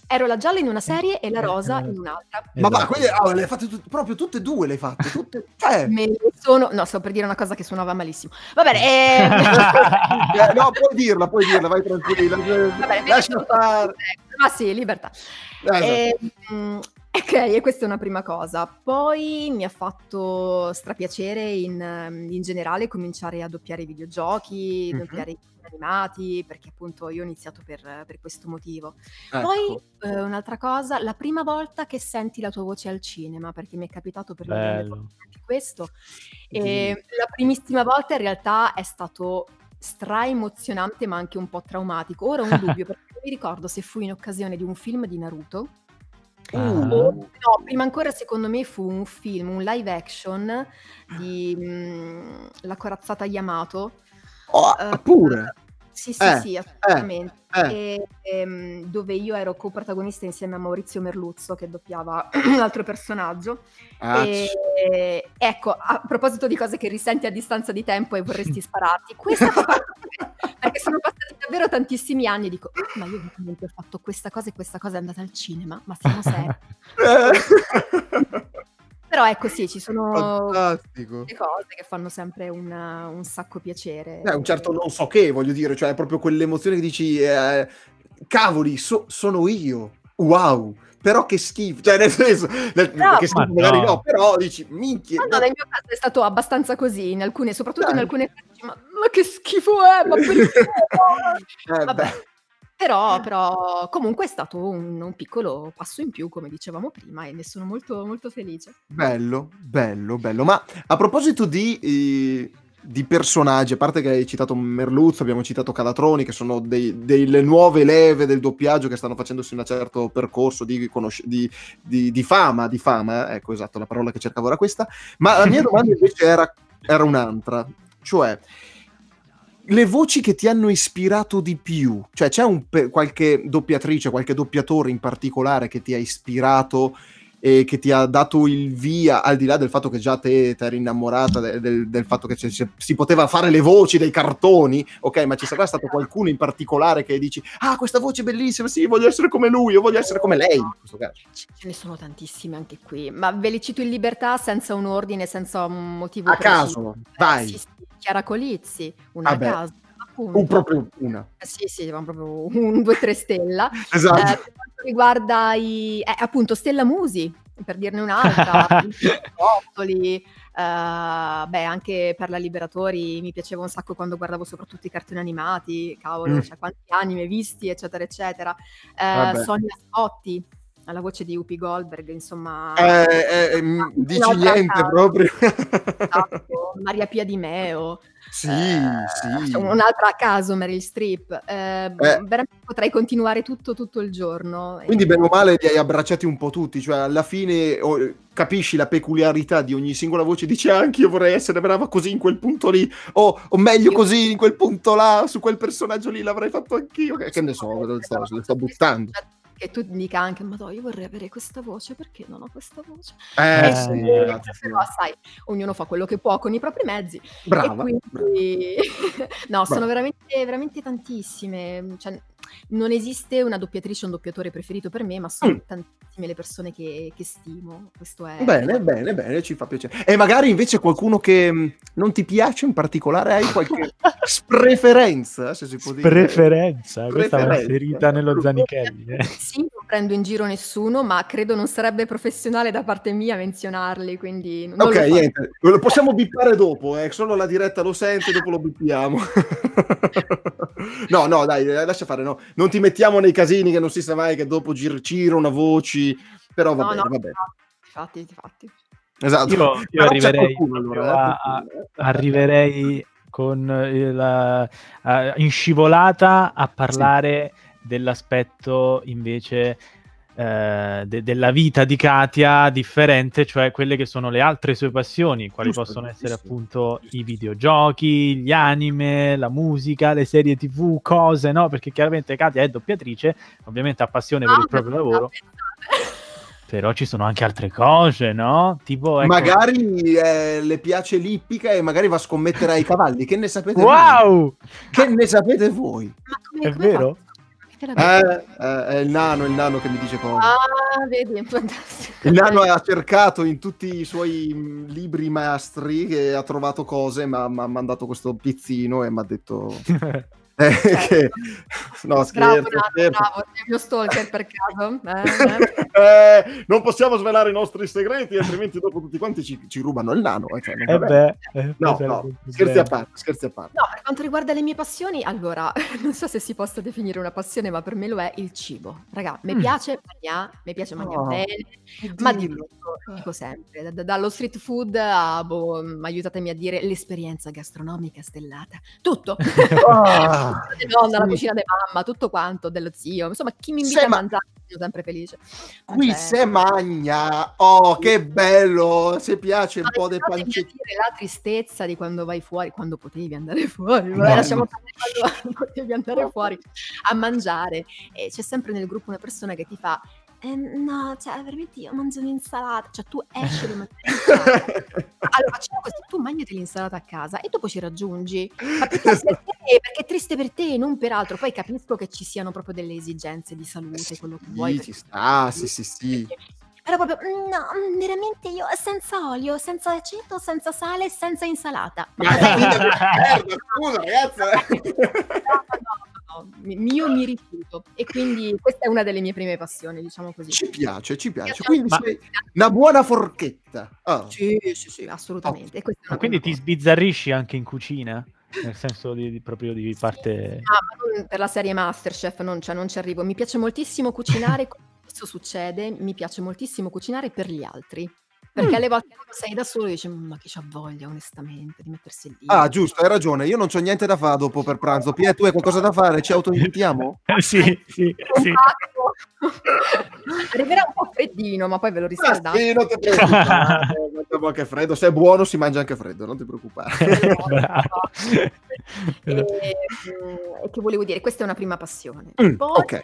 [SPEAKER 3] Ero la gialla in una serie e la
[SPEAKER 2] Eh,
[SPEAKER 3] rosa
[SPEAKER 2] eh.
[SPEAKER 3] in un'altra.
[SPEAKER 1] Ma va,
[SPEAKER 2] Esatto.
[SPEAKER 1] quindi ah, le hai fatte tut- proprio tutte e due, le hai fatte. Tutte, cioè,
[SPEAKER 3] Me ne sono... No, sto per dire una cosa che suonava malissimo. Va bene, ehm,
[SPEAKER 1] eh, no, puoi dirla, puoi dirla, vai tranquilla.
[SPEAKER 3] Va bene,
[SPEAKER 1] Lascia stare.
[SPEAKER 3] Ma sì, libertà.
[SPEAKER 1] Eh, esatto.
[SPEAKER 3] Ehm, ok, e questa è una prima cosa. Poi mi ha fatto strapiacere in, ehm, in generale cominciare a doppiare i videogiochi,
[SPEAKER 1] Mhm.
[SPEAKER 3] doppiare i film animati, perché appunto io ho iniziato per, per questo motivo.
[SPEAKER 1] Ecco.
[SPEAKER 3] Poi eh, un'altra cosa, la prima volta che senti la tua voce al cinema, perché mi è capitato per le prime
[SPEAKER 2] Bello.
[SPEAKER 3] volte anche questo. E la primissima volta in realtà è stato stra emozionante ma anche un po' traumatico. Ora ho un dubbio perché non mi ricordo se fu in occasione di un film di Naruto
[SPEAKER 1] Uh,
[SPEAKER 3] No, prima ancora secondo me fu un film, un live action di mm, La corazzata Yamato.
[SPEAKER 1] oh,
[SPEAKER 3] Eh,
[SPEAKER 1] pure.
[SPEAKER 3] Sì, sì,
[SPEAKER 1] Eh,
[SPEAKER 3] sì, assolutamente.
[SPEAKER 1] eh.
[SPEAKER 3] E, ehm, dove io ero coprotagonista insieme a Maurizio Merluzzo che doppiava un altro personaggio.
[SPEAKER 1] Ah,
[SPEAKER 3] E, ecco, a proposito di cose che risenti a distanza di tempo e vorresti spararti, questa fa parte perché sono passati davvero tantissimi anni e dico, "Oh, ma io veramente ho fatto questa cosa e questa cosa è andata al cinema, ma siamo seri. Però ecco sì, ci sono
[SPEAKER 1] Fantastico.
[SPEAKER 3] cose che fanno sempre una- un sacco piacere.
[SPEAKER 1] Eh, un certo non so che, voglio dire, cioè è proprio quell'emozione che dici, eh, cavoli, so- sono io, wow, però che schifo, cioè nel senso, nel-
[SPEAKER 3] Bravo.
[SPEAKER 1] che schifo
[SPEAKER 2] Ma
[SPEAKER 1] magari
[SPEAKER 2] no.
[SPEAKER 1] no, però dici, minchia,
[SPEAKER 3] Ma no, nel mio caso è stato abbastanza così, in alcune, soprattutto in
[SPEAKER 1] Dai.
[SPEAKER 3] alcune cose, dici, ma, ma che schifo è, ma bellissimo!
[SPEAKER 1] eh,
[SPEAKER 3] Vabbè. Però, però comunque è stato un, un piccolo passo in più, come dicevamo prima, e ne sono molto, molto felice.
[SPEAKER 1] bello, bello, bello, ma a proposito di... eh, di personaggi, a parte che hai citato Merluzzo, abbiamo citato Calatroni, che sono dei- delle nuove leve del doppiaggio che stanno facendosi un certo percorso di, conosc- di, di- di fama, di fama, eh, ecco esatto, la parola che cercavo era questa, ma la mia domanda invece era, era un'altra, cioè le voci che ti hanno ispirato di più, cioè c'è un qualche doppiatrice, qualche doppiatore in particolare che ti ha ispirato e che ti ha dato il via, al di là del fatto che già te eri innamorata de- del, del fatto che ci- ci- si poteva fare le voci dei cartoni, ok, ma ci sarà stato qualcuno in particolare che dici, ah, questa voce è bellissima, sì, voglio essere come lui, io voglio essere come lei, in questo caso.
[SPEAKER 3] Ce ne sono tantissimi anche qui, ma ve li cito in libertà senza un ordine, senza un motivo
[SPEAKER 1] A
[SPEAKER 3] preciso.
[SPEAKER 1] caso,
[SPEAKER 3] Eh,
[SPEAKER 1] vai,
[SPEAKER 3] Sì, sì, Chiara Colizzi, una
[SPEAKER 1] Vabbè.
[SPEAKER 3] a caso, appunto.
[SPEAKER 1] un proprio una.
[SPEAKER 3] Eh, Sì, sì, ma proprio un 2-3 stella.
[SPEAKER 1] Esatto.
[SPEAKER 3] Eh, per quanto riguarda i... eh, appunto Stella Musi, per dirne un'altra, Ottoli, eh, beh, anche per la Liberatori mi piaceva un sacco quando guardavo soprattutto i cartoni animati, cavolo,
[SPEAKER 1] Mm.
[SPEAKER 3] cioè quanti anime visti, eccetera, eccetera.
[SPEAKER 1] Vabbè.
[SPEAKER 3] Sonia Scotti, alla voce di Whoopi Goldberg, insomma...
[SPEAKER 1] Eh, eh, mm, dici
[SPEAKER 3] un'altra
[SPEAKER 1] niente
[SPEAKER 3] casa.
[SPEAKER 1] proprio.
[SPEAKER 3] Esatto, Maria Pia Di Meo,
[SPEAKER 1] sì,
[SPEAKER 3] eh,
[SPEAKER 1] sì.
[SPEAKER 3] un'altra a caso, Meryl Streep. Eh, Veramente potrei continuare tutto, tutto il giorno.
[SPEAKER 1] Quindi
[SPEAKER 3] E-
[SPEAKER 1] bene o male li hai abbracciati un po' tutti, cioè alla fine oh, capisci la peculiarità di ogni singola voce, dici "Ah, anche io vorrei essere brava così in quel punto lì, o, o meglio così in quel punto là, su quel personaggio lì l'avrei fatto anch'io, che, che ne so, sto, sto buttando.
[SPEAKER 3] Che tu dica anche, ma io vorrei avere questa voce, perché non ho questa voce?
[SPEAKER 1] Eh,
[SPEAKER 2] Eh,
[SPEAKER 1] sì,
[SPEAKER 3] però sai, ognuno fa quello che può con i propri mezzi.
[SPEAKER 1] brava.
[SPEAKER 3] e quindi... no, sono
[SPEAKER 1] Brava.
[SPEAKER 3] veramente, veramente tantissime. Cioè, non esiste una doppiatrice o un doppiatore preferito per me, ma sono
[SPEAKER 1] Mm.
[SPEAKER 3] tantissime le persone che, che stimo. Questo è...
[SPEAKER 1] Bene, bene, bene, ci fa piacere. E magari invece qualcuno che mh, non ti piace in particolare, hai qualche preferenza, se si può dire.
[SPEAKER 2] Preferenza, questa è una ferita nello Zanichelli. eh.
[SPEAKER 3] Sì, non prendo in giro nessuno, ma credo non sarebbe professionale da parte mia menzionarli, quindi non
[SPEAKER 1] Ok,
[SPEAKER 3] lo
[SPEAKER 1] niente, lo possiamo bippare dopo, eh, solo la diretta lo sente, dopo lo bippiamo. no, no, dai, lascia fare, no. Non ti mettiamo nei casini che non si sa mai che dopo gir- girano voci, però va
[SPEAKER 3] No,
[SPEAKER 1] bene,
[SPEAKER 3] no,
[SPEAKER 1] va bene.
[SPEAKER 3] infatti, infatti.
[SPEAKER 1] Esatto.
[SPEAKER 2] Io, io arriverei,
[SPEAKER 1] qualcuno, allora, eh,
[SPEAKER 2] a-
[SPEAKER 1] eh.
[SPEAKER 2] arriverei con eh, la, eh, in scivolata a parlare dell'aspetto invece eh, de- della vita di Katia differente, cioè quelle che sono le altre sue passioni, quali
[SPEAKER 1] Giusto,
[SPEAKER 2] possono essere
[SPEAKER 1] giusto,
[SPEAKER 2] appunto
[SPEAKER 1] giusto.
[SPEAKER 2] i videogiochi, gli anime, la musica, le serie tv, cose, no? Perché chiaramente Katia è doppiatrice, ovviamente ha passione per il
[SPEAKER 3] Ah,
[SPEAKER 2] proprio
[SPEAKER 3] ma-
[SPEAKER 2] lavoro, però ci sono anche altre cose, no? Tipo, ecco,
[SPEAKER 1] Magari eh, le piace l'ippica e magari va a scommettere ai cavalli. Che ne sapete voi?
[SPEAKER 2] Wow!
[SPEAKER 1] Che ne sapete voi?
[SPEAKER 3] Ma come,
[SPEAKER 2] È
[SPEAKER 3] come
[SPEAKER 2] vero?
[SPEAKER 3] Che?
[SPEAKER 1] Eh, eh, è il nano, è il nano che mi dice cose.
[SPEAKER 3] Ah, vedi, fantastico.
[SPEAKER 1] Il nano ha cercato in tutti i suoi mh, libri mastri che ha trovato cose, ma mi ha mandato questo pizzino e mi ha detto... eh, che... No,
[SPEAKER 3] Bravo,
[SPEAKER 1] scherzo,
[SPEAKER 3] Nato,
[SPEAKER 1] scherzo.
[SPEAKER 3] bravo, sei il mio stalker per caso? Eh, eh.
[SPEAKER 1] Eh, non possiamo svelare i nostri segreti, altrimenti dopo tutti quanti ci, ci rubano il nano. eh, cioè,
[SPEAKER 2] Eh beh, eh,
[SPEAKER 1] no, no, scherzi a parte, scherzi a parte.
[SPEAKER 3] No, per quanto riguarda le mie passioni, allora, non so se si possa definire una passione, ma per me lo è il cibo. Raga, mi
[SPEAKER 2] Mm.
[SPEAKER 3] piace mangiare, mi piace mangiare
[SPEAKER 1] Oh,
[SPEAKER 3] bene, ma di tutto, dico sempre, da- dallo street food a, boh, aiutatemi a dire, l'esperienza gastronomica stellata, tutto.
[SPEAKER 1] Ah,
[SPEAKER 3] La nonna, la cucina di mamma, tutto quanto, dello zio, insomma, chi mi invita
[SPEAKER 1] Sì,
[SPEAKER 3] a
[SPEAKER 1] ma-
[SPEAKER 3] mangiare sono sempre felice.
[SPEAKER 1] Qui
[SPEAKER 3] c'è-
[SPEAKER 1] se magna. Oh, che bello! Se piace un
[SPEAKER 3] Ma
[SPEAKER 1] po' pancetti.
[SPEAKER 3] dire la tristezza di quando vai fuori, quando potevi andare fuori,
[SPEAKER 1] No,
[SPEAKER 3] vabbè, lasciamo quando potevi andare fuori a mangiare e c'è sempre nel gruppo una persona che ti fa "Ehm, no, cioè veramente io mangio un'insalata, cioè tu esci e mangi l'insalata. Allora facciamo così, tu mangiati l'insalata a casa e dopo ci raggiungi. Ma perché, perché? Perché è triste per te, non per altro. Poi capisco che ci siano proprio delle esigenze di salute, quello che vuoi.
[SPEAKER 1] Sì, ci sta, sì, sì, sì.
[SPEAKER 3] Però proprio, "Mm, no, mm, veramente io senza olio, senza aceto, senza sale, senza insalata. Ma
[SPEAKER 1] Ma scusa, ragazza.
[SPEAKER 3] No, no, no, mi- io mi rifiuto e quindi questa è una delle mie prime passioni, diciamo così.
[SPEAKER 1] Ci piace, ci piace. Quindi
[SPEAKER 2] Ma-
[SPEAKER 1] sei una buona forchetta. Ah.
[SPEAKER 3] Sì, sì, sì, assolutamente. E è
[SPEAKER 2] Ma quindi ti sbizzarrisci anche in cucina? Nel senso di, di- proprio di parte...
[SPEAKER 3] Non per la serie Masterchef non, cioè, non ci arrivo. Mi piace moltissimo cucinare, spesso succede, mi piace moltissimo cucinare per gli altri. Perché
[SPEAKER 1] Mm.
[SPEAKER 3] alle volte quando sei da solo dici, "Mm, ma chi c'ha voglia onestamente di mettersi lì?
[SPEAKER 1] Ah, giusto, hai ragione. Io non c'ho niente da fare dopo per pranzo. Pia, tu hai qualcosa da fare? Ci autoinvitiamo?
[SPEAKER 2] sì, sì, sì.
[SPEAKER 3] Arriverà un po' freddino, ma poi ve lo
[SPEAKER 1] Ah,
[SPEAKER 3] riscaldate.
[SPEAKER 1] sì, non ti preoccupare. Anche freddo. Se è buono, si mangia anche freddo. Non ti preoccupare.
[SPEAKER 3] E, mm, e che volevo dire, questa è una prima passione.
[SPEAKER 1] Mm,
[SPEAKER 3] Poi,
[SPEAKER 1] ok.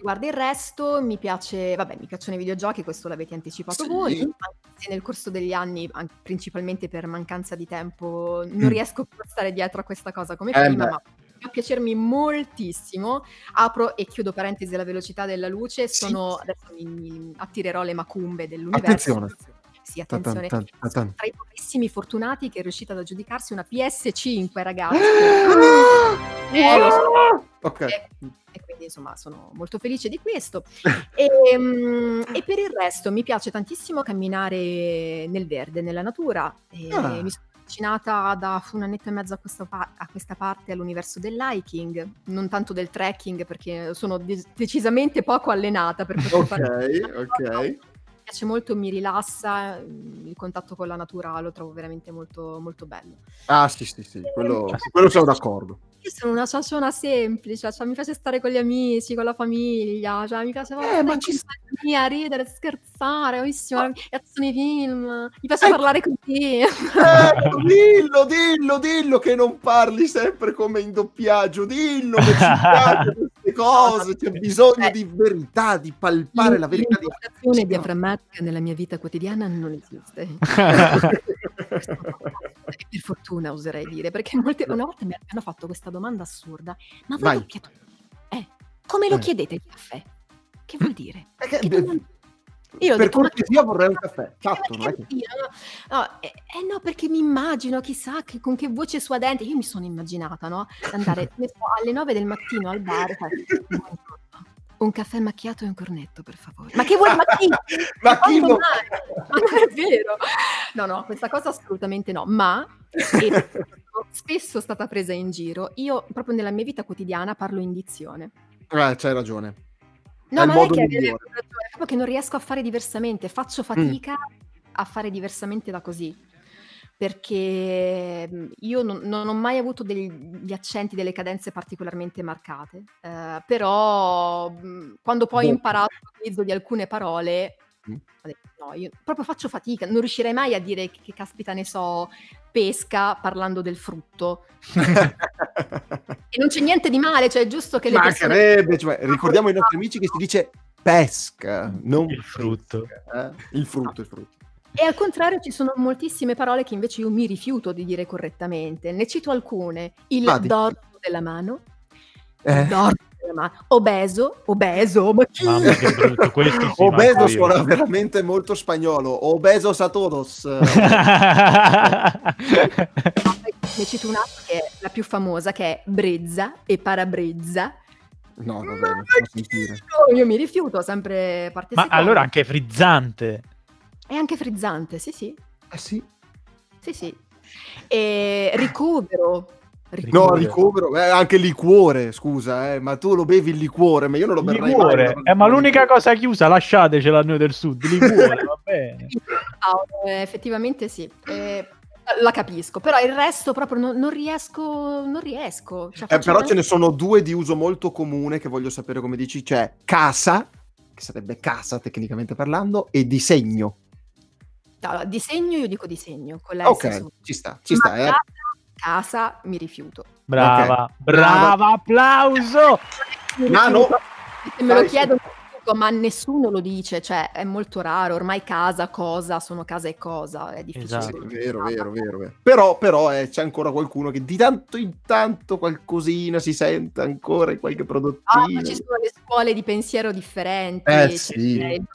[SPEAKER 3] Riguarda il resto, mi piace, vabbè, mi piacciono i videogiochi, questo l'avete anticipato
[SPEAKER 1] Sì.
[SPEAKER 3] voi, anche se nel corso degli anni, an- principalmente per mancanza di tempo, non
[SPEAKER 1] Mm.
[SPEAKER 3] riesco più a stare dietro a questa cosa come
[SPEAKER 1] Eh,
[SPEAKER 3] prima,
[SPEAKER 1] beh.
[SPEAKER 3] ma fa piacermi moltissimo. Apro e chiudo parentesi alla velocità della luce,
[SPEAKER 1] Sì.
[SPEAKER 3] sono, adesso mi, mi attirerò le macumbe dell'universo.
[SPEAKER 1] Attenzione.
[SPEAKER 3] Sì, attenzione.
[SPEAKER 1] ta-tan.
[SPEAKER 3] Sono tra i pochissimi fortunati che è riuscita ad aggiudicarsi una PS5, ragazzi. Eh, so.
[SPEAKER 1] Ok.
[SPEAKER 3] E, e quindi insomma sono molto felice di questo. E, mm, e per il resto mi piace tantissimo camminare nel verde, nella natura.
[SPEAKER 1] Ah.
[SPEAKER 3] Mi sono avvicinata da un annetto e mezzo a questa, pa- a questa parte all'universo dell'hiking, non tanto del trekking perché sono de- decisamente poco allenata per poter fare
[SPEAKER 1] Ok, ok.
[SPEAKER 3] Mi piace molto, mi rilassa, mm, il contatto con la natura lo trovo veramente molto, molto bello.
[SPEAKER 1] Ah, sì, sì, sì. Quello, su quello siamo d'accordo.
[SPEAKER 3] Io sono una ciaciona semplice, cioè mi piace stare con gli amici, con la famiglia, cioè mi piace
[SPEAKER 1] Eh, ma ci
[SPEAKER 3] compagnia, ridere, scherzare, bellissimo, mi piacciono i film, mi piace
[SPEAKER 1] Eh.
[SPEAKER 3] parlare con te.
[SPEAKER 1] Ecco, dillo, dillo, dillo che non parli sempre come in doppiaggio. Dillo che ci piacciono queste cose. C'è bisogno
[SPEAKER 3] Eh.
[SPEAKER 1] di verità, di palpare la verità. Di...
[SPEAKER 3] L'impostazione diaframmatica nella mia vita quotidiana non esiste. Per fortuna oserei dire, perché molte, una volta mi hanno fatto questa domanda assurda, ma voi doppiatori, eh, come lo
[SPEAKER 1] Eh.
[SPEAKER 3] chiedete il caffè? Che vuol dire?
[SPEAKER 1] Perché-
[SPEAKER 3] Che domanda- Io
[SPEAKER 1] per
[SPEAKER 3] detto,
[SPEAKER 1] cortesia vorrei un caffè. Fatto, è
[SPEAKER 3] che? No, no, eh, eh, no, perché mi immagino, chissà, che, con che voce suadente, io mi sono immaginata, no? Andare alle 9 del mattino al bar, "Buongiorno, un caffè macchiato e un cornetto, per favore. Ma che vuoi, ma chi?
[SPEAKER 1] Ma chi lo-?
[SPEAKER 3] Ma non è vero. No, no, questa cosa assolutamente no, ma e spesso è stata presa in giro. Io proprio nella mia vita quotidiana parlo in dizione.
[SPEAKER 1] Eh, c'hai ragione.
[SPEAKER 3] No, ma non è che
[SPEAKER 1] migliore.
[SPEAKER 3] è proprio che non riesco a fare diversamente, faccio fatica a fare diversamente da così. Perché mh, io non, non ho mai avuto degli accenti, delle cadenze particolarmente marcate, eh, però mh, quando poi ho
[SPEAKER 1] Boh.
[SPEAKER 3] imparato l'utilizzo di alcune parole,
[SPEAKER 1] Mm.
[SPEAKER 3] no, io proprio faccio fatica, non riuscirei mai a dire che, che caspita ne so, pesca parlando del frutto. E non c'è niente di male, cioè è giusto che le persone...
[SPEAKER 1] Mancherebbe, cioè, ricordiamo ai nostri amici che si dice pesca, non
[SPEAKER 2] Il frutto.
[SPEAKER 1] pesca, eh? Il frutto, il frutto.
[SPEAKER 3] E al contrario ci sono moltissime parole che invece io mi rifiuto di dire correttamente. Ne cito alcune. Il
[SPEAKER 1] Vadi.
[SPEAKER 3] dorso della mano.
[SPEAKER 1] Eh?
[SPEAKER 3] Il dorso mano. Obeso. Obeso. Ma chi?
[SPEAKER 2] Mamma che brutto, sì,
[SPEAKER 1] Obeso suona veramente molto spagnolo. Obesos a todos.
[SPEAKER 3] Ne cito un'altra che è la più famosa, che è brezza e parabrezza.
[SPEAKER 1] No, vabbè,
[SPEAKER 3] Ma
[SPEAKER 1] non.
[SPEAKER 3] No, io mi rifiuto, sempre parte
[SPEAKER 2] Ma
[SPEAKER 3] seconda.
[SPEAKER 2] allora anche frizzante.
[SPEAKER 3] È anche frizzante, sì, sì.
[SPEAKER 1] Eh sì.
[SPEAKER 3] Sì, sì. E ricovero.
[SPEAKER 1] No,
[SPEAKER 2] Liquore.
[SPEAKER 1] ricovero, eh, anche liquore, scusa, eh, ma tu lo bevi il liquore, ma io non lo berrei
[SPEAKER 2] Liquore.
[SPEAKER 1] mai.
[SPEAKER 2] Eh, ma l'unica cosa chiusa, lasciatecela a noi del sud. Liquore, va bene.
[SPEAKER 3] Paolo, eh, effettivamente sì. Eh, la capisco, però il resto proprio non, non riesco, non riesco. Cioè,
[SPEAKER 1] Eh, però ce ne sono due di uso molto comune che voglio sapere come dici, c'è casa, che sarebbe casa tecnicamente parlando, e disegno.
[SPEAKER 3] Allora, disegno, io dico disegno, con la
[SPEAKER 1] Ok, ci sta, ci
[SPEAKER 3] Ma
[SPEAKER 1] sta. eh.
[SPEAKER 3] casa, casa, mi rifiuto.
[SPEAKER 2] Brava,
[SPEAKER 1] Ok.
[SPEAKER 2] brava, applauso!
[SPEAKER 3] Mi
[SPEAKER 1] Nano,
[SPEAKER 3] rifiuto. Se me lo
[SPEAKER 1] vai,
[SPEAKER 3] mi rifiuto, ma nessuno lo dice, cioè è molto raro. Ormai casa, cosa, sono casa e cosa, è difficile.
[SPEAKER 2] Esatto.
[SPEAKER 1] Sì, vero, vero, vero, vero. Però, però eh, c'è ancora qualcuno che di tanto in tanto qualcosina si sente ancora in qualche
[SPEAKER 3] Ah,
[SPEAKER 1] prodottino.
[SPEAKER 3] ma ci sono le scuole di pensiero differenti.
[SPEAKER 1] Eh, sì.
[SPEAKER 3] Il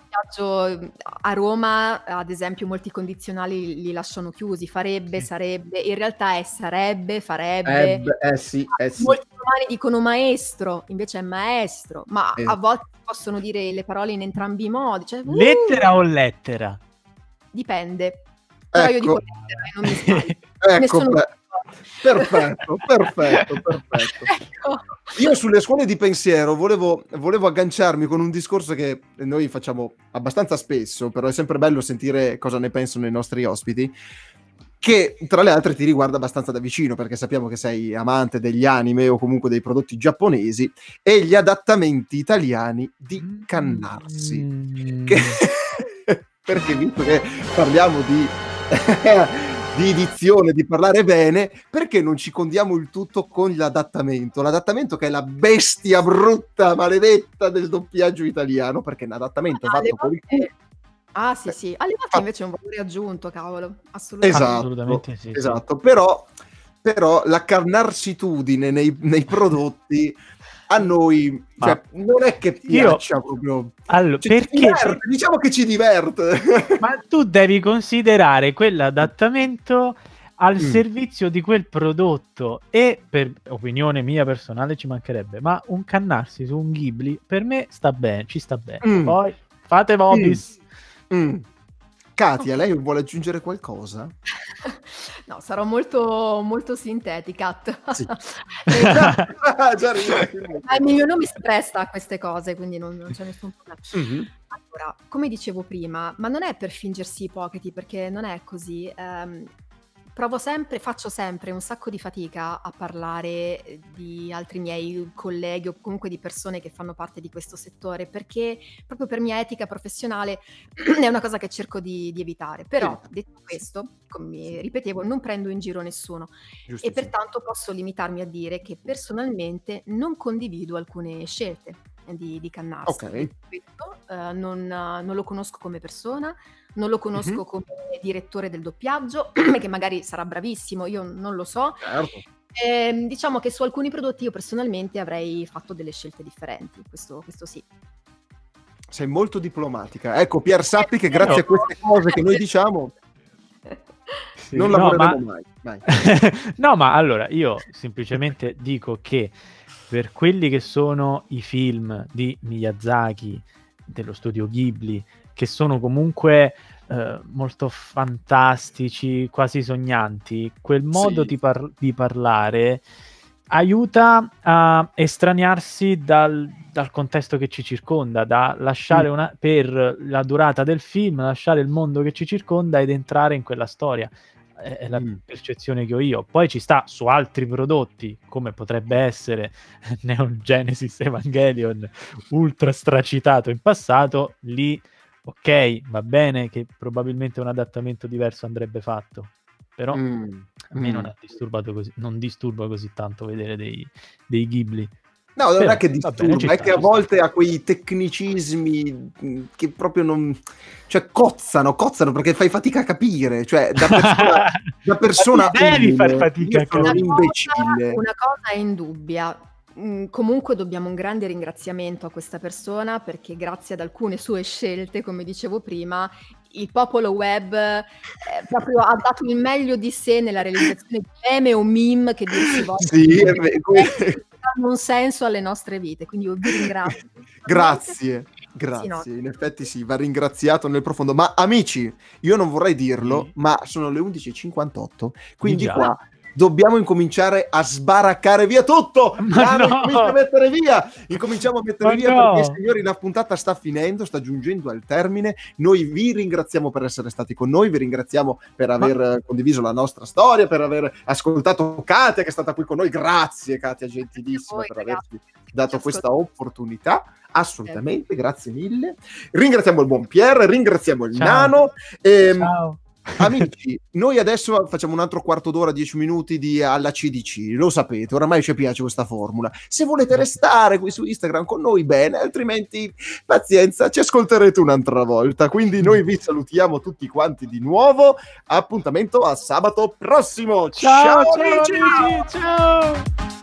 [SPEAKER 3] a Roma, ad esempio, molti condizionali li lasciano chiusi. Farebbe,
[SPEAKER 2] Sì.
[SPEAKER 3] sarebbe. In realtà è sarebbe, farebbe.
[SPEAKER 1] Eh, beh, eh sì, eh sì.
[SPEAKER 3] Molti romani dicono maestro, invece è maestro, ma
[SPEAKER 1] Eh.
[SPEAKER 3] a volte possono dire le parole in entrambi i modi. Cioè, uh,
[SPEAKER 2] Lettera o lettera?
[SPEAKER 3] Dipende. Però io dico
[SPEAKER 1] Ecco.
[SPEAKER 3] lettera e non mi sbaglio.
[SPEAKER 1] Ecco,
[SPEAKER 3] Nessuno-
[SPEAKER 1] beh, perfetto, perfetto, perfetto.
[SPEAKER 3] Ecco.
[SPEAKER 1] Io sulle scuole di pensiero volevo, volevo agganciarmi con un discorso che noi facciamo abbastanza spesso, però è sempre bello sentire cosa ne pensano i nostri ospiti, che tra le altre ti riguarda abbastanza da vicino, perché sappiamo che sei amante degli anime o comunque dei prodotti giapponesi e gli adattamenti italiani di Cannarsi.
[SPEAKER 2] Mm.
[SPEAKER 1] Che- perché visto che parliamo di, di edizione, di parlare bene, perché non ci condiamo il tutto con l'adattamento? L'adattamento che è la bestia brutta, maledetta del doppiaggio italiano, perché è un adattamento
[SPEAKER 3] Alle
[SPEAKER 1] fatto con il culo.
[SPEAKER 3] Ah, sì, sì. Alle volte
[SPEAKER 1] Ah.
[SPEAKER 3] invece è un valore aggiunto, cavolo. Assolutamente.
[SPEAKER 1] Esatto,
[SPEAKER 2] Assolutamente sì, sì.
[SPEAKER 1] esatto. Però, però la carnarsitudine nei, nei prodotti a noi cioè, non è che
[SPEAKER 2] Io-
[SPEAKER 1] piaccia proprio.
[SPEAKER 2] Allora,
[SPEAKER 1] Cioè, ci
[SPEAKER 2] perché?
[SPEAKER 1] diverte, diciamo che ci diverte.
[SPEAKER 2] Ma tu devi considerare quell'adattamento al
[SPEAKER 1] Mm.
[SPEAKER 2] servizio di quel prodotto e per opinione mia personale ci mancherebbe, ma un cannarsi su un Ghibli per me sta bene, ci sta bene.
[SPEAKER 1] Mm.
[SPEAKER 2] Poi fate Vobis.
[SPEAKER 1] Mm. Katia, lei vuole aggiungere qualcosa?
[SPEAKER 3] No, sarò molto, molto sintetica.
[SPEAKER 1] Sì.
[SPEAKER 3] Eh,
[SPEAKER 1] Già.
[SPEAKER 3] Ma il mio nome si presta a queste cose, quindi non, non c'è nessun problema.
[SPEAKER 1] Mhm.
[SPEAKER 3] Allora, come dicevo prima, ma non è per fingersi ipocriti, perché non è così. ehm, provo sempre, faccio sempre un sacco di fatica a parlare eh, di altri miei colleghi o comunque di persone che fanno parte di questo settore, perché proprio per mia etica professionale è una cosa che cerco di, di evitare. Però,
[SPEAKER 1] Sì.
[SPEAKER 3] detto questo, come ripetevo, non prendo in giro nessuno
[SPEAKER 1] Giusto,
[SPEAKER 3] e pertanto posso limitarmi a dire che personalmente non condivido alcune scelte di, di Cannarsi.
[SPEAKER 1] Ok.
[SPEAKER 3] Detto questo, eh, non, eh, non lo conosco come persona, non lo conosco
[SPEAKER 1] Mhm.
[SPEAKER 3] come direttore del doppiaggio, che magari sarà bravissimo, io non lo so.
[SPEAKER 1] Certo.
[SPEAKER 3] Ehm, diciamo che su alcuni prodotti io personalmente avrei fatto delle scelte differenti, questo, questo sì.
[SPEAKER 1] Sei molto diplomatica. Ecco, Pier sappi che grazie a queste cose che noi diciamo
[SPEAKER 2] Sì,
[SPEAKER 1] non
[SPEAKER 2] no,
[SPEAKER 1] lavoreremo
[SPEAKER 2] ma-
[SPEAKER 1] mai. mai.
[SPEAKER 2] no, ma allora io semplicemente dico che per quelli che sono i film di Miyazaki, dello studio Ghibli, che sono comunque eh, molto fantastici, quasi sognanti, quel modo
[SPEAKER 1] Sì.
[SPEAKER 2] di, par- di parlare aiuta a estraniarsi dal, dal contesto che ci circonda, da lasciare
[SPEAKER 1] Mm.
[SPEAKER 2] una, per la durata del film, lasciare il mondo che ci circonda ed entrare in quella storia. È è la
[SPEAKER 1] Mm.
[SPEAKER 2] percezione che ho io. Poi ci sta su altri prodotti, come potrebbe essere Neon Genesis Evangelion, ultra stracitato in passato. Lì, ok, va bene che probabilmente un adattamento diverso andrebbe fatto. Però
[SPEAKER 1] Mm,
[SPEAKER 2] a me non,
[SPEAKER 1] mm.
[SPEAKER 2] ha disturbato così, non disturba così tanto vedere dei, dei Ghibli.
[SPEAKER 1] No, non
[SPEAKER 2] Però,
[SPEAKER 1] è che disturba,
[SPEAKER 2] bene,
[SPEAKER 1] è che a volte ha quei tecnicismi mh, che proprio non... cioè cozzano, cozzano perché fai fatica a capire, cioè da persona... da persona
[SPEAKER 2] devi
[SPEAKER 1] umile,
[SPEAKER 2] far fatica a capire.
[SPEAKER 3] una cosa è indubbia. Mm, comunque dobbiamo un grande ringraziamento a questa persona perché grazie ad alcune sue scelte, come dicevo prima, il popolo web eh, proprio ha dato il meglio di sé nella realizzazione di meme o meme che dir si voglia.
[SPEAKER 1] Sì,
[SPEAKER 3] danno un senso alle nostre vite, quindi io vi ringrazio.
[SPEAKER 1] Grazie,
[SPEAKER 3] Sì,
[SPEAKER 1] grazie.
[SPEAKER 3] no.
[SPEAKER 1] In effetti sì, va ringraziato nel profondo. Ma amici, io non vorrei dirlo,
[SPEAKER 2] Sì.
[SPEAKER 1] ma sono le 11.58, quindi
[SPEAKER 2] Già.
[SPEAKER 1] qua dobbiamo incominciare a sbaraccare via tutto.
[SPEAKER 2] Ma
[SPEAKER 1] Nano,
[SPEAKER 2] no!
[SPEAKER 1] a mettere via. Incominciamo a mettere
[SPEAKER 2] Ma
[SPEAKER 1] via
[SPEAKER 2] no!
[SPEAKER 1] perché, signori, la puntata sta finendo, sta giungendo al termine. Noi vi ringraziamo per essere stati con noi, vi ringraziamo per aver eh, condiviso la nostra storia, per aver ascoltato Katia che è stata qui con noi. Grazie Katia, gentilissima,
[SPEAKER 3] Voi,
[SPEAKER 1] per
[SPEAKER 3] ragazzi,
[SPEAKER 1] averci dato questa opportunità. Assolutamente, grazie mille. Ringraziamo il buon Pierre, ringraziamo il
[SPEAKER 2] Ciao.
[SPEAKER 1] Nano. Ehm,
[SPEAKER 2] Ciao.
[SPEAKER 1] Amici, noi adesso facciamo un altro quarto d'ora, dieci minuti di alla CDC, lo sapete, oramai ci piace questa formula. Se volete restare qui su Instagram con noi, bene, altrimenti pazienza, ci ascolterete un'altra volta. Quindi noi vi salutiamo tutti quanti di nuovo. Appuntamento a sabato prossimo.
[SPEAKER 2] Ciao, ciao,
[SPEAKER 1] amici!
[SPEAKER 2] amici, ciao.